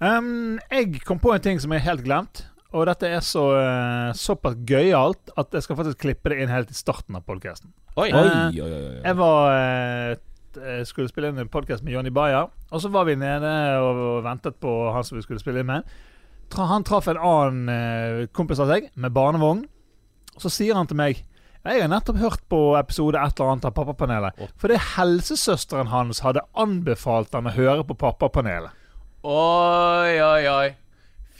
Um, jeg kom på en ting som er helt glemt. Og dette er så uh, såpass gøyalt at jeg skal faktisk klippe det inn helt i starten av podkasten. Oi. Uh, Oi, oi, oi. Jeg var uh, skulle spille inn en podkast med Johnny Bayer, og så var vi nede og, og ventet på han som vi skulle spille inn med. Tra, han traff en annen kompis av seg med barnevogn. Og så sier han til meg jeg har nettopp hørt på episode et eller annet av Pappapanelet. Fordi helsesøsteren hans hadde anbefalt han å høre på Pappapanelet. Oi, oi, oi.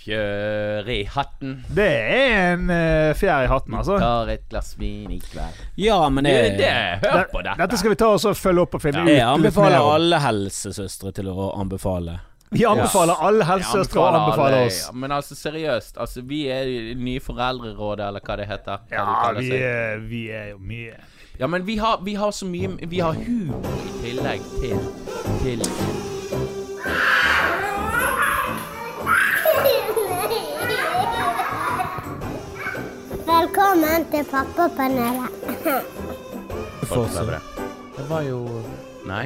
Fjør i hatten. Det er en uh, fjær i hatten, altså. Tar et glass vin i kveld. Ja, men Det, det, det, hør på dette. Dette skal vi ta og følge opp og finne ut jeg litt anbefaler mer om. alle helsesøstre til å anbefale. Vi anbefaler alle helsesøstre å anbefale oss. ja, Men altså, seriøst. Altså, vi er i nye foreldrerådet, eller hva det heter. Hva Ja, vi er, vi er jo mye Ja, men vi har, vi har så mye Vi har humor i tillegg til Til Velkommen til Pappapanelet. Fortsatt. Det var jo Nei.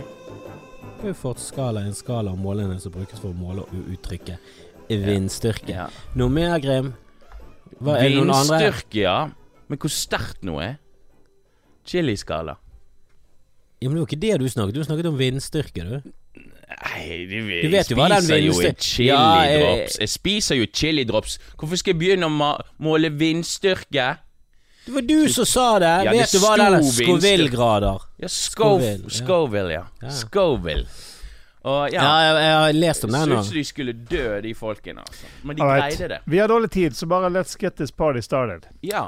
Beaufort-skala er en skala av målene som brukes for å måle og uttrykke vindstyrke. Ja. Noe mer, Grim? Hva, er det noen andre? Vindstyrke, ja. Men hvor sterkt noe er? Chiliskala. Ja, men det var ikke det du snakket Du snakket om vindstyrke, du. Nei, de, Du vet jo hva den spiser jo vindstyr- en chilidrops. Ja, Jeg spiser jo chilidrops. Hvorfor skal jeg begynne å måle vindstyrke? Det var du som sa det! Ja, det vet du hva det er? sto vindstyrke. Scoville-grader. Ja, Scoville. Scoville, ja. Scoville, ja. Ja. Scoville. Og ja, Ja, jeg, jeg har lest om det den som de skulle dø, de folkene. Altså. Men de right. greide det. Vi har dårlig tid, så bare let's get this party started. Ja.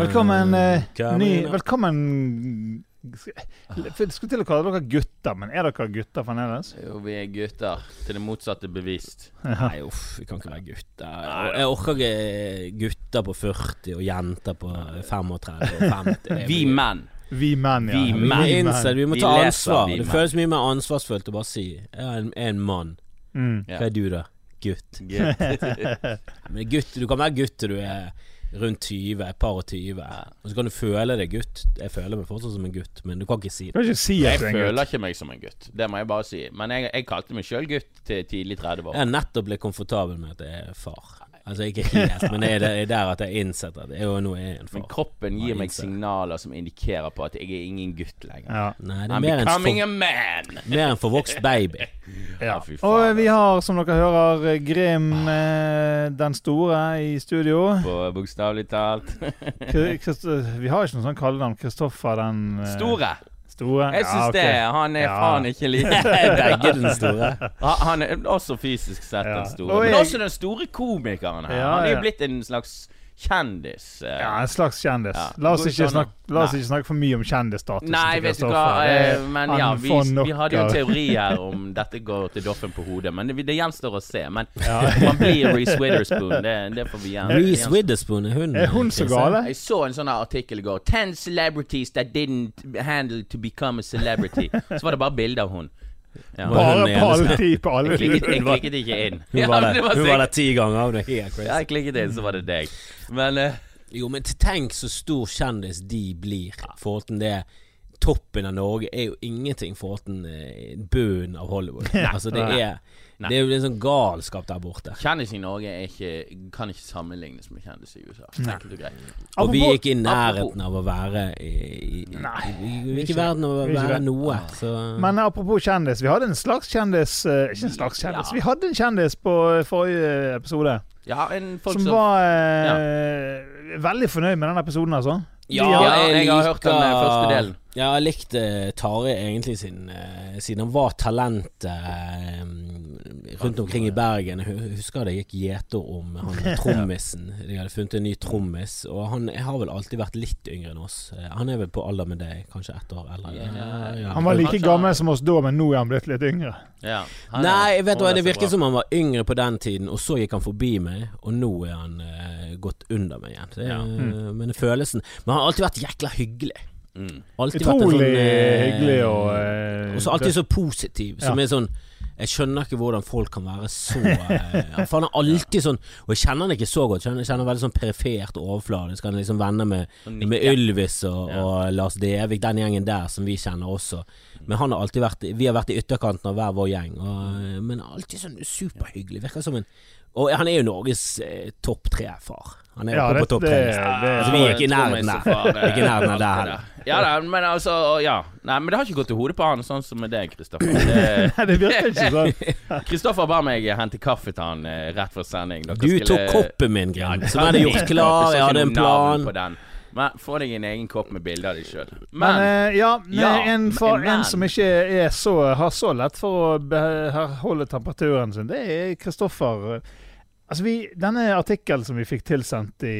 Velkommen eh, ny. Velkommen Jeg skulle til å kalle dere gutter, men er dere gutter fremdeles? Jo, vi er gutter. Til det motsatte bevist. Nei, uff, vi kan ikke være gutter. Jeg, orker ikke gutter på 40 og jenter på 35 og 50. Vi menn. Vi menn, ja. Vi menn. vi, innser, vi må Vi ta leser, ansvar. Det føles mye mer ansvarsfullt å bare si Jeg er en, en mann. Mm. Hva er du, da? Gutt. Gutt. Ja, Men gutt, du kan være gutt til du er rundt 20, et par og 20. Og så kan du føle deg gutt. Jeg føler meg fortsatt som en gutt, men du kan ikke si Du det. kan ikke si Jeg at du er en gutt. føler ikke meg som en gutt. Det må jeg bare si. Men jeg, jeg kalte meg sjøl gutt til tidlig 30 år. Jeg er nettopp blitt komfortabel med at jeg er far. Altså ikke helt, men det er der- det er der at jeg innsetter innsett at jeg er jo nå er en far. Men kroppen gir meg signaler som indikerer på at jeg er ingen gutt lenger. Ja. Nei, det er I'm mer en, becoming a man! mer en forvokst baby. Ja. ja Og eh, vi altså. har, som dere hører, Grim eh, den store i studio. På bokstavelig talt. Vi har ikke noe sånn kallenavn. Kristoffer den eh, Store. Store. Jeg syns Ja, okay. det. Han er Ja. faen ikke like Begge den store. Han er også fysisk sett Ja. den store. Men også den store komikeren her. Ja, Han er ja. jo blitt en slags kjendis. eh. Ja, en slags kjendis. Ja. La, oss ikke snakke, la oss ikke snakke for mye om kjendisstatusen Nei, vet du hva. Eh, Men ja, vi, vi hadde jo en teori her om dette går til doffen på hodet. Men det, det gjenstår å se. Men Ja. man blir Reece Witherspoon. Det, det får vi gjerne Reece Witherspoon, er hun Er hun så gal? Jeg så en sånn artikkel i går. Ten celebrities that didn't handle to become a celebrity. Så var det bare bilde av hun. Ja. Bare på alle ti på alle Jeg klikket, jeg klikket ikke inn. Hun Ja, var der, det var hun var der ti ganger. Det er helt crazy. Jeg klikket inn, så var det deg. Men uh, Jo, men tenk så stor kjendis de blir i forhold til det. Toppen av Norge er jo ingenting i forhold til eh, bunnen av Hollywood. altså det er Nei. Det er jo en sånn galskap der borte. kjendis i Norge er ikke, kan ikke sammenlignes med kjendis i USA. Enkelt og greit. Og vi er ikke i nærheten av å være i, i, i, Nei, vi, i er ikke- i verden av å være noe. Så Men apropos kjendis, vi hadde en slags kjendis eh, Ikke en slags kjendis, Ja. vi hadde en kjendis på forrige episode. Ja, en folk Som som var eh, veldig fornøyd med den episoden, altså. Ja, Ja, jeg, jeg har hørt den eh, første delen. Ja, jeg likte Tare egentlig siden, eh, siden han var talentet eh, rundt omkring i Bergen. Jeg husker det gikk gjeter om han trommisen. De hadde funnet en ny trommis, og han har vel alltid vært litt yngre enn oss. Eh, Han er vel på alder med deg, kanskje ett år eldre. Ja, Ja. Han var like gammel som oss da, men nå er han blitt litt yngre. Ja, Nei, vet du hva, det virket som han var yngre på den tiden, og så gikk han forbi meg, og nå er han uh, gått under meg igjen. Det, Ja. eh, Men følelsen Men han har alltid vært jækla hyggelig. mm. Utrolig sånn, eh, hyggelig og eh, Og så alltid så positiv, som Ja. er sånn Jeg skjønner ikke hvordan folk kan være så eh, For han er alltid sånn Og jeg kjenner han ikke så godt. Jeg kjenner veldig sånn perifert overfladisk. Han er liksom venner med, med. Ylvis og, Ja. og Lars Devik, den gjengen der som vi kjenner også. Men han har alltid vært Vi har vært i ytterkanten av hver vår gjeng. Og, men alltid sånn superhyggelig. Virker som en Og han er jo Norges eh, topp tre-far. Han er Ja, det- på topp tre. Altså, vi er ikke i nærheten er i av der eh. Ja da, men altså Ja. Nei, men det har ikke gått til hodet på han, sånn som med deg, Kristoffer. Det- det virker ikke sånn. Kristoffer ba meg hente kaffe til han eh, rett før sending. Dere Du skulle- tok koppen min, det Som jeg hadde gjort klar. Jeg hadde en plan. Men få deg en egen kopp med bilde av deg sjøl. Men Men eh, ja, Ja, en, for, men- en som ikke er så, har så lett for å beholde temperaturen sin, det er Kristoffer. Altså vi, Denne artikkelen som vi fikk tilsendt i,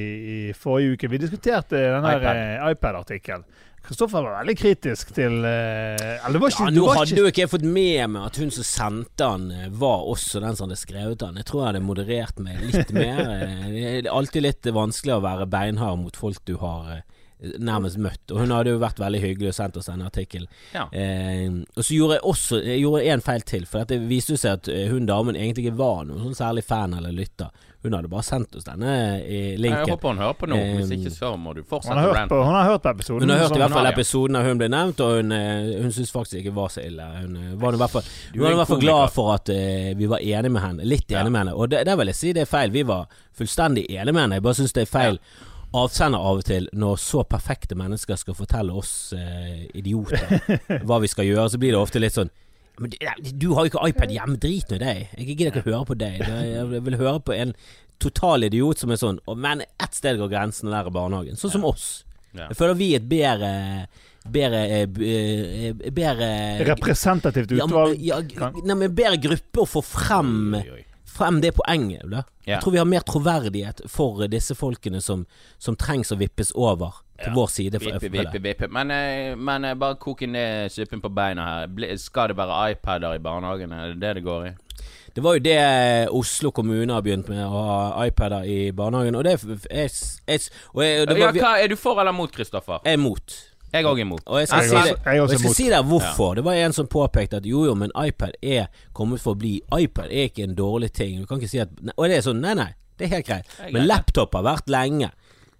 i forrige uke Vi diskuterte denne iPad-artikkelen. iPad-artikkelen. Kristoffer var veldig kritisk til eh, Eller var ikke, Ja, nå var hadde jo ikke jeg fått med meg at hun som sendte han, eh, var også den som hadde skrevet den. Jeg tror jeg hadde moderert meg litt mer. Eh, Det er alltid litt vanskelig å være beinhard mot folk du har eh, nærmest møtt. Og hun hadde jo vært veldig hyggelig og sendt oss denne artikkelen. ja. Eh, og så gjorde jeg også Jeg gjorde en feil til, for at det viste seg at eh, hun damen egentlig ikke var noen sånn særlig fan eller lytter. Hun hadde bare sendt oss denne linken. Jeg håper hun hører på nå. Hvis Eh, ikke så må du hun fortsette har, hørt på, hun har hørt på episoden. Hun har hørt i hvert fall episoden da hun ble nevnt, og hun, eh, hun syntes faktisk ikke var så ille. Hun eh, var i hvert fall Hun var i hvert fall glad for at uh, vi var enige med henne. Litt Ja. enige med henne. Og det, det, vil jeg si det er feil. Vi var fullstendig enige med henne. Jeg bare syns det er feil avsender av og til når så perfekte mennesker skal fortelle oss eh, idioter hva vi skal gjøre. Så blir det ofte litt sånn men du har jo ikke iPad hjemme, drit nå i deg. Jeg gidder ikke å høre på deg. Jeg vil høre på en total idiot som er sånn Men ett sted går grensen der er barnehagen. Sånn som oss. Jeg føler vi er et bedre Bedre, eh, eh, bedre Representativt ja, utvalg. ja, kan- nei, men bedre gruppe å få frem, Oi, oi. Frem det poenget. Ja. Jeg tror vi har mer troverdighet for disse folkene som, som trengs å vippes over til Ja. vår side. Vippe, vippe, vippe. Men, eh, men eh, bare koke ned suppen på beina her. Skal det være iPader i barnehagen? Er det det det går i? det var jo det Oslo kommune har begynt med, å ha iPader i barnehagen. Og det er, er, er, og er, det var, ja, hva Er du for eller mot, Kristoffer? jeg er imot. Jeg er òg imot. Og jeg skal, Jeg si er det, også- jeg er og jeg skal si deg hvorfor. Det var en som påpekte at jo jo, men iPad er kommet for å bli. iPad er ikke en dårlig ting. Du kan ikke si at nei, Og det er sånn, nei nei, det er helt greit. er Men laptop har vært lenge.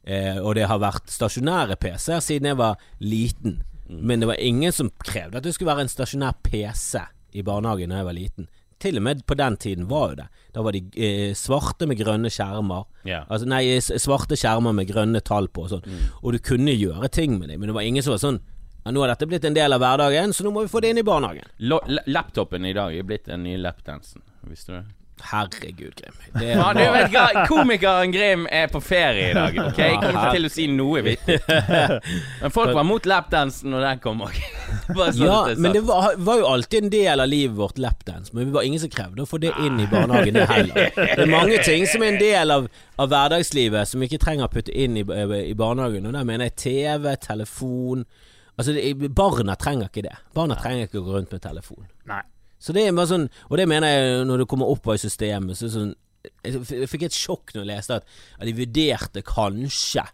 Eh, og det har vært stasjonære PC-er siden jeg var liten. Mm. Men det var ingen som krevde at det skulle være en stasjonær PC i barnehagen da jeg var liten. Til og med på den tiden var jo det. Da var de eh, svarte med grønne skjermer. Yeah. Altså, nei, svarte skjermer med grønne tall på og sånn. Mm. Og du kunne gjøre ting med dem, men det var ingen som var sånn ja, Nå har dette blitt en del av hverdagen, så nå må vi få det inn i barnehagen. L laptopen i dag er blitt den nye lapdansen. Visste du det? Herregud, Grim. Det Ja, du vet Komikeren Grim er på ferie i dag. Ok, Jeg kommer ikke til å si noe vittig. Men folk var mot lapdansen når den kom òg. ja, men det var, var jo alltid en del av livet vårt lapdance, men vi var ingen som krevde å få det inn i barnehagen, det heller. Det er mange ting som er en del av, av hverdagslivet som vi ikke trenger å putte inn i, i barnehagen, og der mener jeg TV, telefon Altså, det, barna trenger ikke det. Barna trenger ikke å gå rundt med telefon. Nei. Så det er bare sånn Og det mener jeg når det kommer opp i systemet, så sånn Jeg fikk et sjokk når jeg leste at, at de vurderte kanskje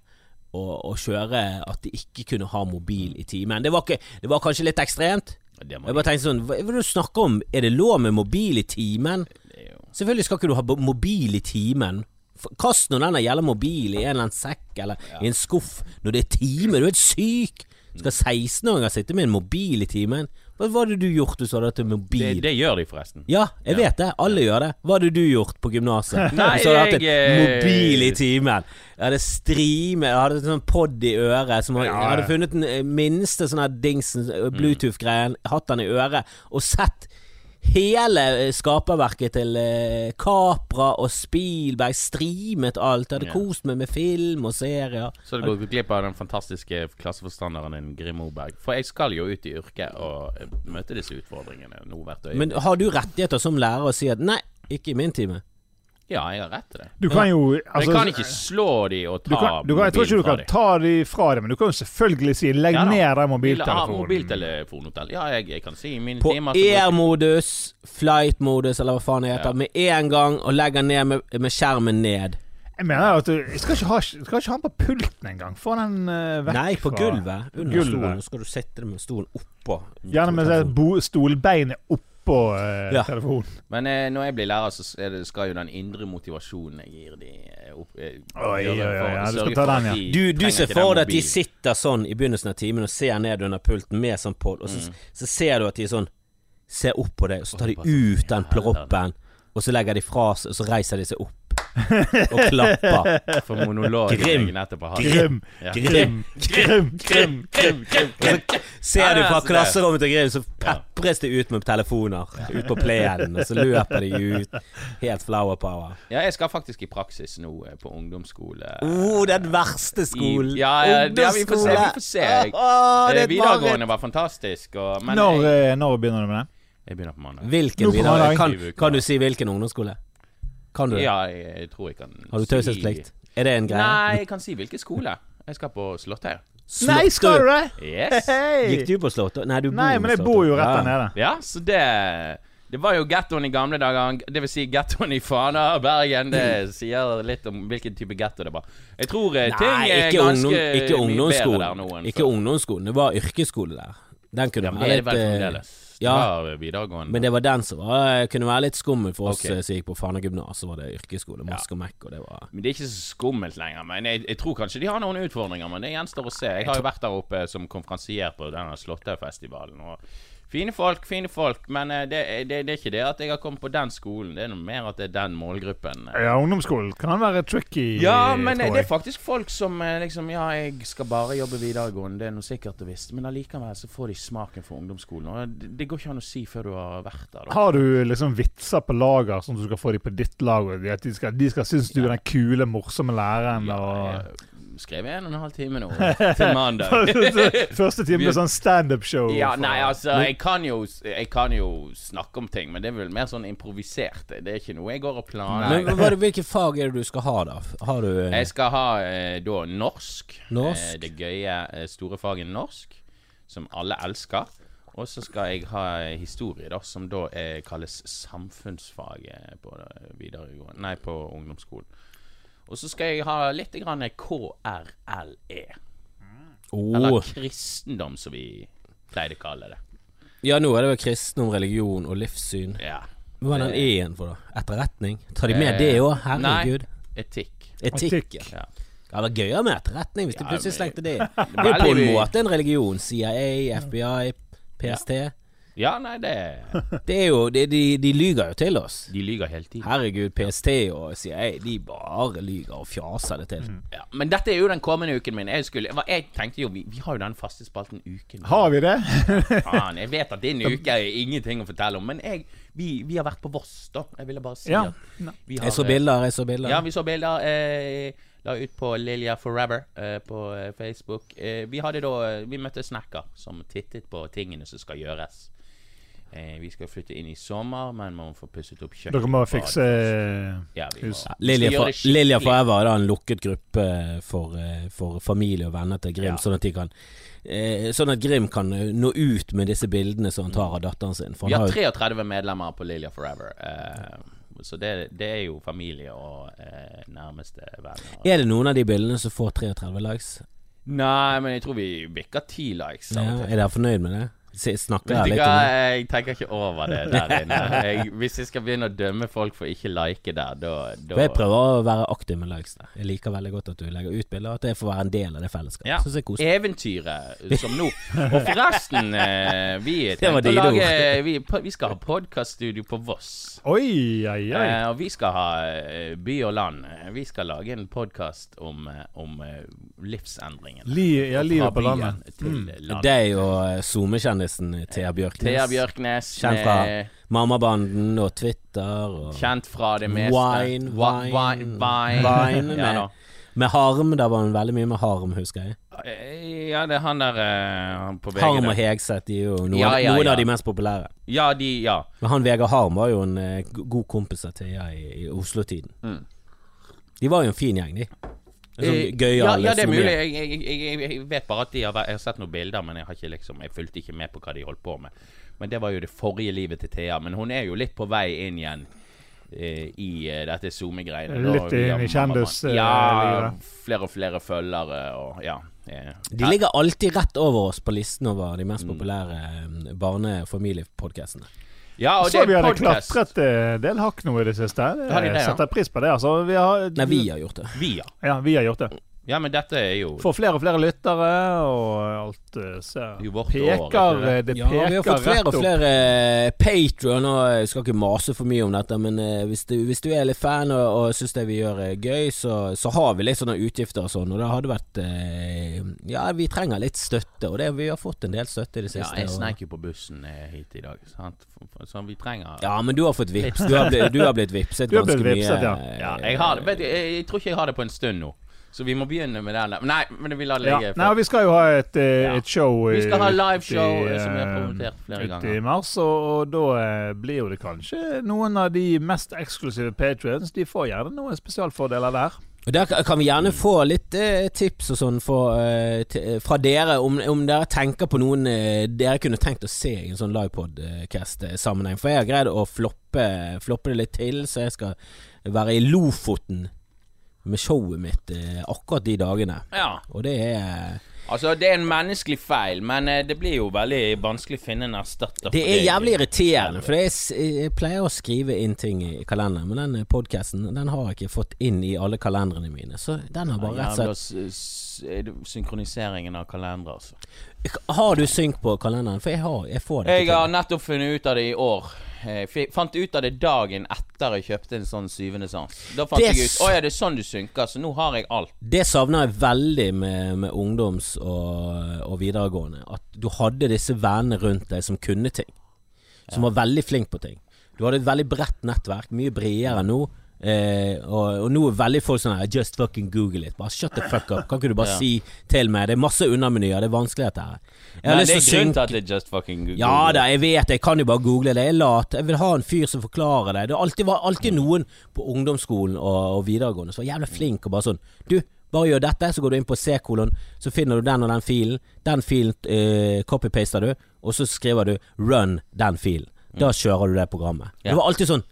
å, å kjøre at de ikke kunne ha mobil i timen. Det var, ikke, det var kanskje litt ekstremt. Jeg bare tenkte sånn Hva hva er det du snakker om? Er det lov med mobil i timen? Selvfølgelig skal ikke du ha mobil i timen. Kast nå denne gjelder mobil i en eller annen sekk eller i en skuff når det er time. Du er helt syk! Skal 16-åringer sitte med en mobil i timen? Hva hadde du gjort hvis du hadde hatt en mobil? det, det gjør de, forresten. Ja, jeg vet det. Alle gjør det. Hva hadde du gjort på gymnaset? Nei, Hvis du hadde hatt en jeg, eh, mobil i timen. Jeg hadde streamet, jeg hadde en sånn pod i øret. Som, jeg Ja, hadde funnet den minste sånn her dingsen, eh, Bluetooth-greien, hatt den i øret, og sett hele eh, skaperverket til eh, Capra og Spielberg, streamet alt. Hadde Ja. kost meg med film og serier. Så du går glipp av den fantastiske klasseforstanderen din, Grim Moberg. For jeg skal jo ut i yrket og eh, møte disse utfordringene nå hvert øyeblikk. Men har du rettigheter som lærer å si at nei, ikke i min time? Ja, jeg har rett til det. Du kan jo Men altså, jeg kan ikke slå de og ta du kan, du kan, Jeg tror ikke du kan ta de fra dem, men du kan jo selvfølgelig si 'legg Ja ned den mobiltelefonen'. mobiltelefonhotell. Ja, jeg, jeg kan si min På air-modus, flight-modus, eller hva faen det heter, Ja. med en gang, og legger ned med, med skjermen ned. Jeg mener at du jeg skal ikke ha, skal ikke ha den på pulten engang. Få den uh, vekk Nei, på fra gulvet. Under Gulvet. stolen. Så skal du sette den med stolen oppå. Gjerne med stolbeinet oppå oppå eh, Ja. telefonen. Men eh, når jeg blir lærer, så er det, skal jo den indre motivasjonen jeg gir de eh, opp, eh, Oi, oi, oi, du skal ta den, ja. de Du, du ser for deg at de sitter sånn i begynnelsen av timen og ser ned under pulten med sånn pod, og så, Mm. så ser du at de sånn ser opp på deg, og så tar de ut den pleroppen, og så legger de fra seg, og så reiser de seg opp og klappa For monologen Grim. jeg nettopp har hatt. Grim, Ja. grim, grim, grim. Grim, grim, grim. Ser du fra klasserommet til Grim, så pepres det ut med telefoner ut på plenen, og så løper de ut. Helt flower power. Ja, jeg skal faktisk i praksis nå eh, på ungdomsskole. Oh, den verste skolen! I- ja, ja, det- ja, vi får se, vi får se. Åh, det er Eh, et Videregående var fantastisk, og, men Når, jeg, eh, når begynner du med det? jeg begynner på mandag. Hvilken Nå på videre? mandag. Kan, kan du si hvilken ungdomsskole? Kan du det? Ja, jeg, tror jeg kan Har du si- Er det en greie? Nei, jeg kan si hvilken skole. Jeg skal på Slottet. Nei, skal du det? Yes. Gikk du på Slottet? Nei, du bor Nei, men jeg bor jo rett der nede. Ja, så det Det var jo gettoen i gamle dager. Det vil si gettoen i Fana, Bergen. Det sier litt om hvilken type getto det var. Jeg tror Nei, ting er ganske ungdom, ikke mye bedre der nå enn Ikke ungdomsskolen. Det var yrkesskole der. Den kunne Ja, men det er det vel eh, fremdeles. Ja. videregående. Men det var den som var, kunne være litt skummel for oss Ok. eh, som gikk på Fana gymnas. Så var det yrkesskole, mask og Mac, og det var Men det er ikke så skummelt lenger. Men jeg, jeg tror kanskje de har noen utfordringer, men det gjenstår å se. Jeg har jo vært der oppe som konferansier på denne Slottet-festivalen. Og fine folk, fine folk. Men eh, det, er- det, det er ikke det at jeg har kommet på den skolen. Det er noe mer at det er den målgruppen. eh. Ja, ungdomsskolen kan være tricky. Ja, men eh, tror det er faktisk folk som eh, liksom Ja, jeg skal bare jobbe videregående, det er noe sikkert og visst. Men allikevel så får de smaken for ungdomsskolen. Og det, det går ikke an å si før du har vært der. Da. Har du liksom vitser på lager, sånn at du skal få dem på ditt lag? og At de skal, de skal synes du er den kule, morsomme læreren? Ja, og... jeg skrev en og en halv time nå til mandag. Første time ble sånn standup-show. Ja, nei, altså, jeg kan, jo, jeg kan jo snakke om ting, men det er vel mer sånn improvisert. Det er ikke noe jeg går og Men planlegger. er hvilke fag er det du skal ha, da? Har du eh, Jeg skal ha eh, da norsk. Norsk? Eh, det gøye, store faget norsk, som alle elsker. Og så skal jeg ha historie, da, som da eh, kalles samfunnsfag eh, på eh, Nei, på ungdomsskolen. Og så skal jeg ha litt grann KRLE. Eller Åh. kristendom, som vi pleide å kalle det. Ja, nå er det vel kristendom, religion og livssyn. Ja. Hva er den E-en for, da? Etterretning? Tar de med Eh, det òg? Herregud. Etikk. Etikk. Etikk. ja. Ja. Det hadde vært gøyere med etterretning hvis de plutselig slengte det inn. Det er jo på en måte en religion. CIA, FBI, PST. Ja, nei, det Det er jo de, de, de lyger jo til oss. De lyger hele tiden. Herregud, PST og CIA, de bare lyger og fjaser det til. Ja, men dette er jo den kommende uken min. Jeg, skulle, jeg tenkte jo Vi, vi har jo den faste spalten Uken. Har vi det? Faen, jeg vet at din uke er ingenting å fortelle om, men jeg, vi, vi har vært på Voss, da. Jeg ville bare si Ja. at vi har Jeg så bilder, jeg så bilder. Ja, vi så bilder. Eh, la ut på Lilja Forever eh, på eh, Facebook. Eh, vi hadde da eh, Vi møtte Snacker, som tittet på tingene som skal gjøres. Eh, vi skal flytte inn i sommer, men man må få pusset opp kjøkken. Dere må fikse ja, hus. må, Lilja, Forever er da en lukket gruppe for, eh, for familie og venner til Grim, Ja. sånn at de kan eh, Sånn at Grim kan eh, nå ut med disse bildene som han tar av datteren sin. For Vi har har 33 medlemmer på Lilja Forever. Eh, så det, det er jo familie og eh, nærmeste venner. Er det noen av de bildene som får 33 likes? Nei, men jeg tror vi bikker 10 likes. Ja, er dere fornøyd med det? Snakker Vet jeg du litt hva, om det? jeg tenker ikke over det der inne. Jeg, hvis jeg skal begynne å dømme folk for ikke like der, da, da jeg prøver å være aktiv med likes der. Jeg liker veldig godt at du legger ut bilder, at jeg får være en del av det fellesskapet. Ja. Synes jeg koser. Eventyret som nå. Og forresten, eh, vi tenkte å lage vi, vi skal ha podkaststudio på Voss. Oi, oi, oi. Eh, og vi skal ha eh, by og land. Eh, Vi skal lage en podkast om, eh, om eh, livsendringen. Li, ja, livet på landet. Mm. landet. Deg og eh, SoMe-kjendisen Thea Bjørknes. Thea Bjørknes. Kjent fra Mammabanden og Twitter og Kjent fra det meste. Wine, wine, wine, wine. wine med, ja, med harm. Da var hun veldig mye med harm, husker jeg. Eh, ja, det er han der eh, på VG. Harm og Hegseth de er jo noen, Ja, ja, noen ja. av de mest populære. Ja, de Ja. Men han Vegard Harm var jo en eh, god kompis av Thea i, i Oslo-tiden. Mm. De var jo en fin gjeng, de. Sånn Eh, gøyale ja, ja, det er mulig. Jeg, jeg, jeg, jeg, vet bare at de har, jeg har sett noen bilder, men jeg har ikke liksom Jeg fulgte ikke med på hva de holdt på med. Men det var jo det forrige livet til Thea. Men hun er jo litt på vei inn igjen eh, i eh, dette SoMe-greiene. Litt inn i Mamma kjendis, eh, Ja, flere og flere følgere og ja. eh, De ligger alltid rett over oss på listen over de mest populære mm. barne- og familiepodkastene. Ja, og Så det vi hadde podcast. klatret en del hakk nå i det siste. Har Jeg setter pris på det. Altså, vi har, Nei, vi har gjort det. Vi, ja. Ja, vi har gjort det. Ja, men dette er jo Får flere og flere lyttere, og alt ser peker, år, det? det peker, rett det Ja, vi har fått flere og flere eh, og jeg skal ikke mase for mye om dette, men eh, hvis, du, hvis du er litt fan og, og syns det vi gjør er gøy, så, så har vi litt sånne utgifter og sånn, og det hadde vært eh, Ja, vi trenger litt støtte, og det, vi har fått en del støtte i det Ja, jeg sneik jo på bussen eh, hit i dag, sant. Så vi trenger ja, men du har fått vips. Du har blitt, du har blitt vipset Du har ganske blitt vipset, mye. ja. Ja, jeg har. Vet du, jeg, jeg tror ikke jeg har det på en stund nå. Så vi må begynne med den. Nei, men vi lar det Ja. Nei, vi skal jo ha et, eh, Ja. et show Vi skal ha liveshow, i, som vi har eh, promotert flere ut ganger. i mars, og, og da eh, blir jo det kanskje noen av de mest eksklusive patrions. De får gjerne noen spesialfordeler der. Og Der kan kan vi gjerne få litt eh, tips og sånn eh, fra dere, om, om dere tenker på noen eh, dere kunne tenkt å se i en sånn livepodcast-sammenheng. For jeg har greid å floppe, floppe det litt til, så jeg skal være i Lofoten med showet mitt eh, akkurat de dagene. Ja. Og det er Altså, det er en menneskelig feil, men eh, det blir jo veldig vanskelig å finne en erstatter. Det er jævlig irriterende, for jeg, jeg pleier å skrive inn ting i kalenderen, men den podkasten den har jeg ikke fått inn i alle kalenderne mine, så den har bare rett og slett er synkroniseringen av kalendere, altså. Har du synk på kalenderen? For jeg har Jeg får det Jeg har nettopp funnet ut av det i år. Jeg fant ut av det dagen etter jeg kjøpte en sånn syvende sans. Da fant Det jeg ut Å ja, det er sånn du synker, så nå har jeg alt. Det savner jeg veldig med, med ungdoms- og, og videregående. At du hadde disse vennene rundt deg som kunne ting. Som var veldig flink på ting. Du hadde et veldig bredt nettverk, mye bredere nå. Eh, og, og nå er veldig folk sånn her Just fucking google it. Bare shut the fuck up. Kan ikke du bare Ja. si til meg Det er masse undermenyer, det er vanskelig dette her. Men det er til grunnen til at det er just fucking Google. Ja da, jeg vet det. Jeg kan jo bare google det. Jeg er lat. Jeg vil ha en fyr som forklarer det. Det var alltid, var alltid noen på ungdomsskolen og, og videregående som var jævlig flink og bare sånn Du, bare gjør dette, så går du inn på C-kolon, så finner du den og den filen. Den filen eh, copy-paster du, og så skriver du 'run den filen'. Da kjører du det programmet. Det var alltid sånn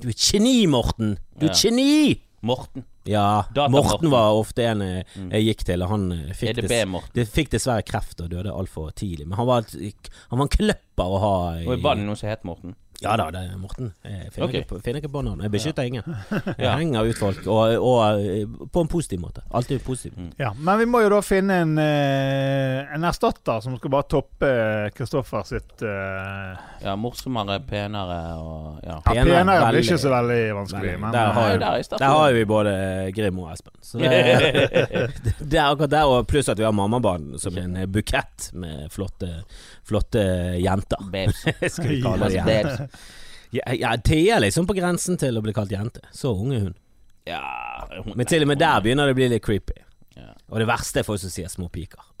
Du er et geni, Morten! Du er et geni! Morten. Ja, Data Morten var ofte en eh, jeg gikk til, og han eh, fikk EDB, des, fikk dessverre kreft og døde altfor tidlig. Men han var, han var en kløpper å ha i Og var det noen som het Morten? Ja da, det er Morten. Jeg finner, okay. ikke, på, finner ikke på noen. Jeg beskytter ingen. Jeg henger ut folk, og, og eh, på en positiv måte. Alltid positiv. Ja, Men vi må jo da finne en, eh, en erstatter som skal bare toppe Kristoffer sitt uh... Ja, morsommere, penere og Ja. Ja, Penere, penere blir ikke så veldig vanskelig, Veldig. men Der har jo- der er Der har vi både Grim og Espen. Så det, det er akkurat der, og pluss at vi har Mammabanen som en bukett med flotte, flotte jenter. Babes. Skal vi kalle det jenter. babes. Ja, ja, Thea er liksom på grensen til å bli kalt jente. Så ung er hun. Ja hun- Men til og med der begynner det å bli litt creepy. Ja. Og det verste er folk som sier små piker.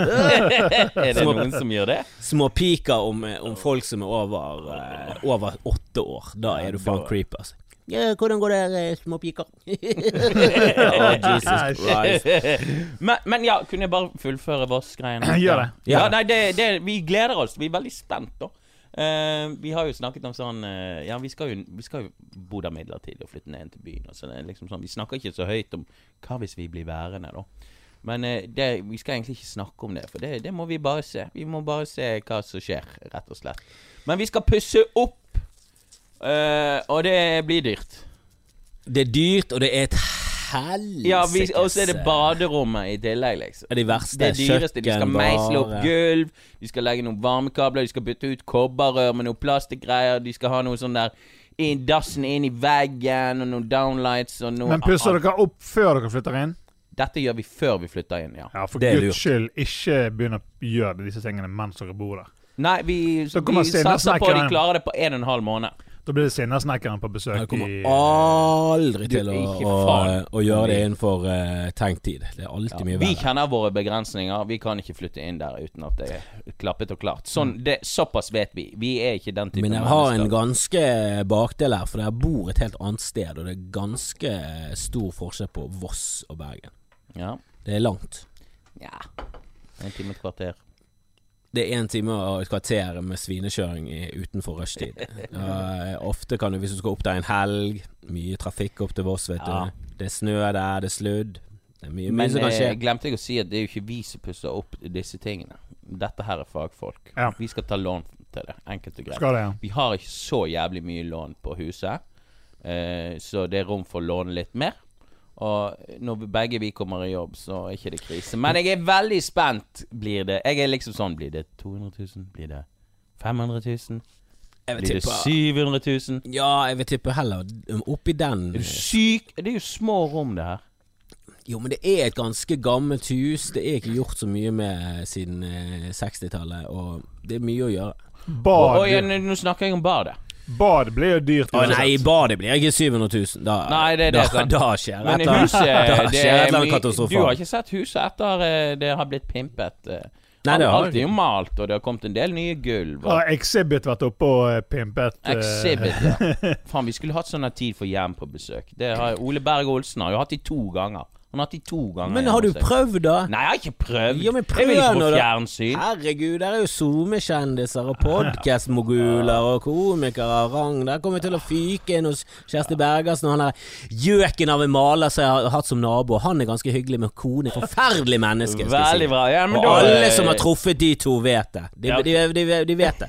Er det noen som gjør det? Små piker om, eh, om folk som er over, uh, over åtte år. Da er du faen creep, altså. Ja, hvordan går det, eh, små piker? Å, Jesus Christ. men, men ja, kunne jeg bare fullføre Voss-greiene? Gjør det. Ja, Ja. nei, det, det, vi gleder oss. Vi er veldig spent, da. Eh, vi har jo snakket om sånn uh, Ja, vi skal jo, vi skal jo bo der midlertidig og flytte ned til byen. Og så er liksom sånn, vi snakker ikke så høyt om hva hvis vi blir værende, da. Men uh, det, vi skal egentlig ikke snakke om det, for det, det må vi bare se. Vi må bare se hva som skjer, rett og slett. Men vi skal pusse opp, og det blir dyrt. Det er dyrt, og det er et helsikes Ja, og så er det baderommet i tillegg, liksom. Det er de verste. Det dyreste. De skal meisle opp gulv, de skal legge noen varmekabler, de skal bytte ut kobberrør med noen plastikkgreier, de skal ha noe sånn der inn, dassen inn i veggen, og noen downlights og noe Men pusser dere opp før dere flytter inn? Dette gjør vi før vi flytter inn, ja. Ja, for Det guds skyld, ikke begynn å gjøre disse tingene mens dere bor der. Nei, vi, vi satser på at de klarer det på en og en halv måned. Da blir det Sinnasnekkeren på Jeg kommer i aldri til å, å, å gjøre det innenfor uh, tenkt tid. Det er alltid Ja, mye vi kjenner våre begrensninger. Vi kan ikke flytte inn der uten at det er klappet og klart. Sånn, det, såpass vet vi. Vi er ikke den typen Men jeg har en ganske bakdel her, for jeg bor et helt annet sted, og det er ganske stor forskjell på Voss og Bergen. Ja. Det er langt. ja. En time og et kvarter. Det er én time og et kvarter med svinekjøring i- utenfor rushtid. Uh, ofte kan du, hvis du skal opp der en helg, mye trafikk opp til Voss, vet Ja. du. Det er snø der, det er sludd. Det er mye, mye Men som kan skje. Men glemte jeg å si at det er jo ikke vi som pusser opp disse tingene. Dette her er fagfolk. Ja. Vi skal ta lån til det. Enkelt og greit. Skal det, ja. Vi har ikke så jævlig mye lån på huset, uh, så det er rom for å låne litt mer. Og når begge vi kommer i jobb, så er ikke det krise. Men jeg er veldig spent. Blir det Jeg er liksom sånn Blir det 200 000? Blir det 500 000? Blir det tippe 700 000? Ja, jeg vil tippe heller oppi den. Er du syk? Det er jo små rom, det her. Jo, men det er et ganske gammelt hus. Det er ikke gjort så mye med siden eh, 60-tallet, og det er mye å gjøre. Bar. Og, og ja, nå snakker jeg om badet. Bad blir jo dyrt. Å nei, i badet blir ikke 700 000. Da, Nei, det er det, da, sant. da skjer Men et huset Da det skjer et er eller annet mye- Du har ikke sett huset etter eh, det har blitt pimpet? eh. Nei, det har Alt er jo malt, og det har kommet en del nye gulv. Og Har Exhibit vært oppe og eh, pimpet Exhibit, ja. Faen, vi skulle hatt sånn tid for hjem på besøk. Det har Ole Berg Olsen har jo hatt de to ganger. Han har hatt de to ganger. Men har du prøvd, da? Nei, jeg har ikke prøvd. Ja, men jeg vil ikke på fjernsyn. Herregud, der er jo SoMe-kjendiser og podkastmoguler og komikere av rang. Der kommer vi til å fyke inn hos Kjersti Bergersen og han der gjøken av en maler som jeg har hatt som nabo. Han er ganske hyggelig med kone. Forferdelig menneske, Veldig bra. Ja, men Og da, alle som har truffet de to, vet det. De, Ja. de, de, de vet det.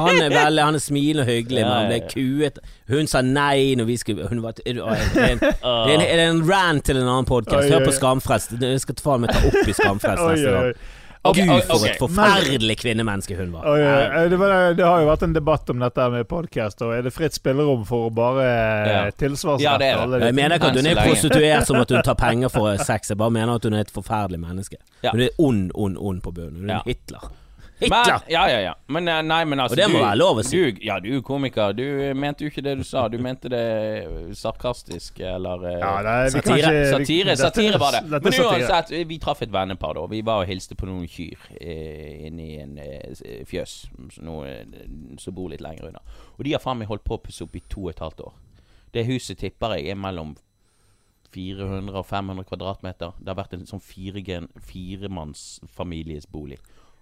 Han er veldig Han er smilende og hyggelig, men han ble kuet. Hun sa nei når vi skulle Hun var er, det- er, det en- er, det en- det en rant til en annen podkast? Hør på Skamfrelst. Jeg skal faen meg ta opp i Skamfrelst neste gang. Okay, Gud, for okay. et forferdelig kvinnemenneske hun var. Oh, ja. det, var, det har jo vært en debatt om dette med podkast, og er det fritt spillerom for å bare Ja. ja. tilsvarsrette Ja, det det. alle de Jeg mener ikke at hun er prostituert som at hun tar penger for sex. Jeg bare mener at hun er et forferdelig menneske. Ja. Hun er ond, ond, ond på bunnen. Hun er Ja. en Hitler. Men, ja, ja, ja. Men eh, nei, men altså Og det må du, være lov å si. Du, ja, du er komiker. Du eh, mente jo ikke det du sa. Du mente det sarkastisk, eller eh, Ja, nei, Satire. ikke- vi- Satire, satire var det. Dette Men uansett, vi traff et vennepar, da. Vi var og hilste på noen kyr eh, inne i en eh, fjøs så eh, som bor litt lenger unna. Og de har faen meg holdt på å pusse opp i to og et halvt år. Det huset tipper jeg er mellom 400 og 500 kvadratmeter. Det har vært en sånn firemannsfamilies bolig.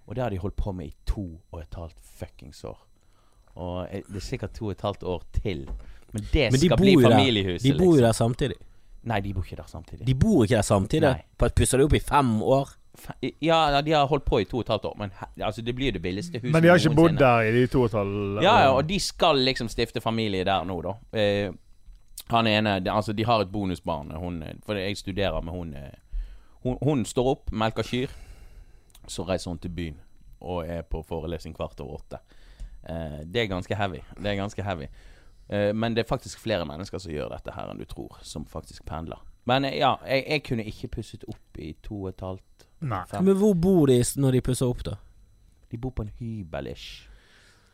Og det har de holdt på med i to og et halvt fuckings år. Og det er sikkert to og et halvt år til. Men det Men de skal bli familiehuset. der. De bor jo liksom. der samtidig. Nei, de bor ikke der samtidig. De bor ikke der samtidig. Pusser de opp i fem år? Ja, de har holdt på i to og et halvt år, men altså, det blir jo det billigste huset Men de har ikke bodd der i de to og et halvt Ja, ja, og de skal liksom stifte familie der nå, da. Eh, han ene de, Altså, de har et bonusbarn. Hun, for jeg studerer med hun eh, Hun, hun står opp, melker kyr. Så reiser hun til byen og er på forelesning kvart over åtte. Eh, det er ganske heavy. Det er ganske heavy. Eh, men det er faktisk flere mennesker som gjør dette her enn du tror, som faktisk pendler. Men eh, ja, jeg, jeg kunne ikke pusset opp i to og et halvt Nei. fem. Men hvor bor de når de pusser opp, da? De bor på en hybel-ish.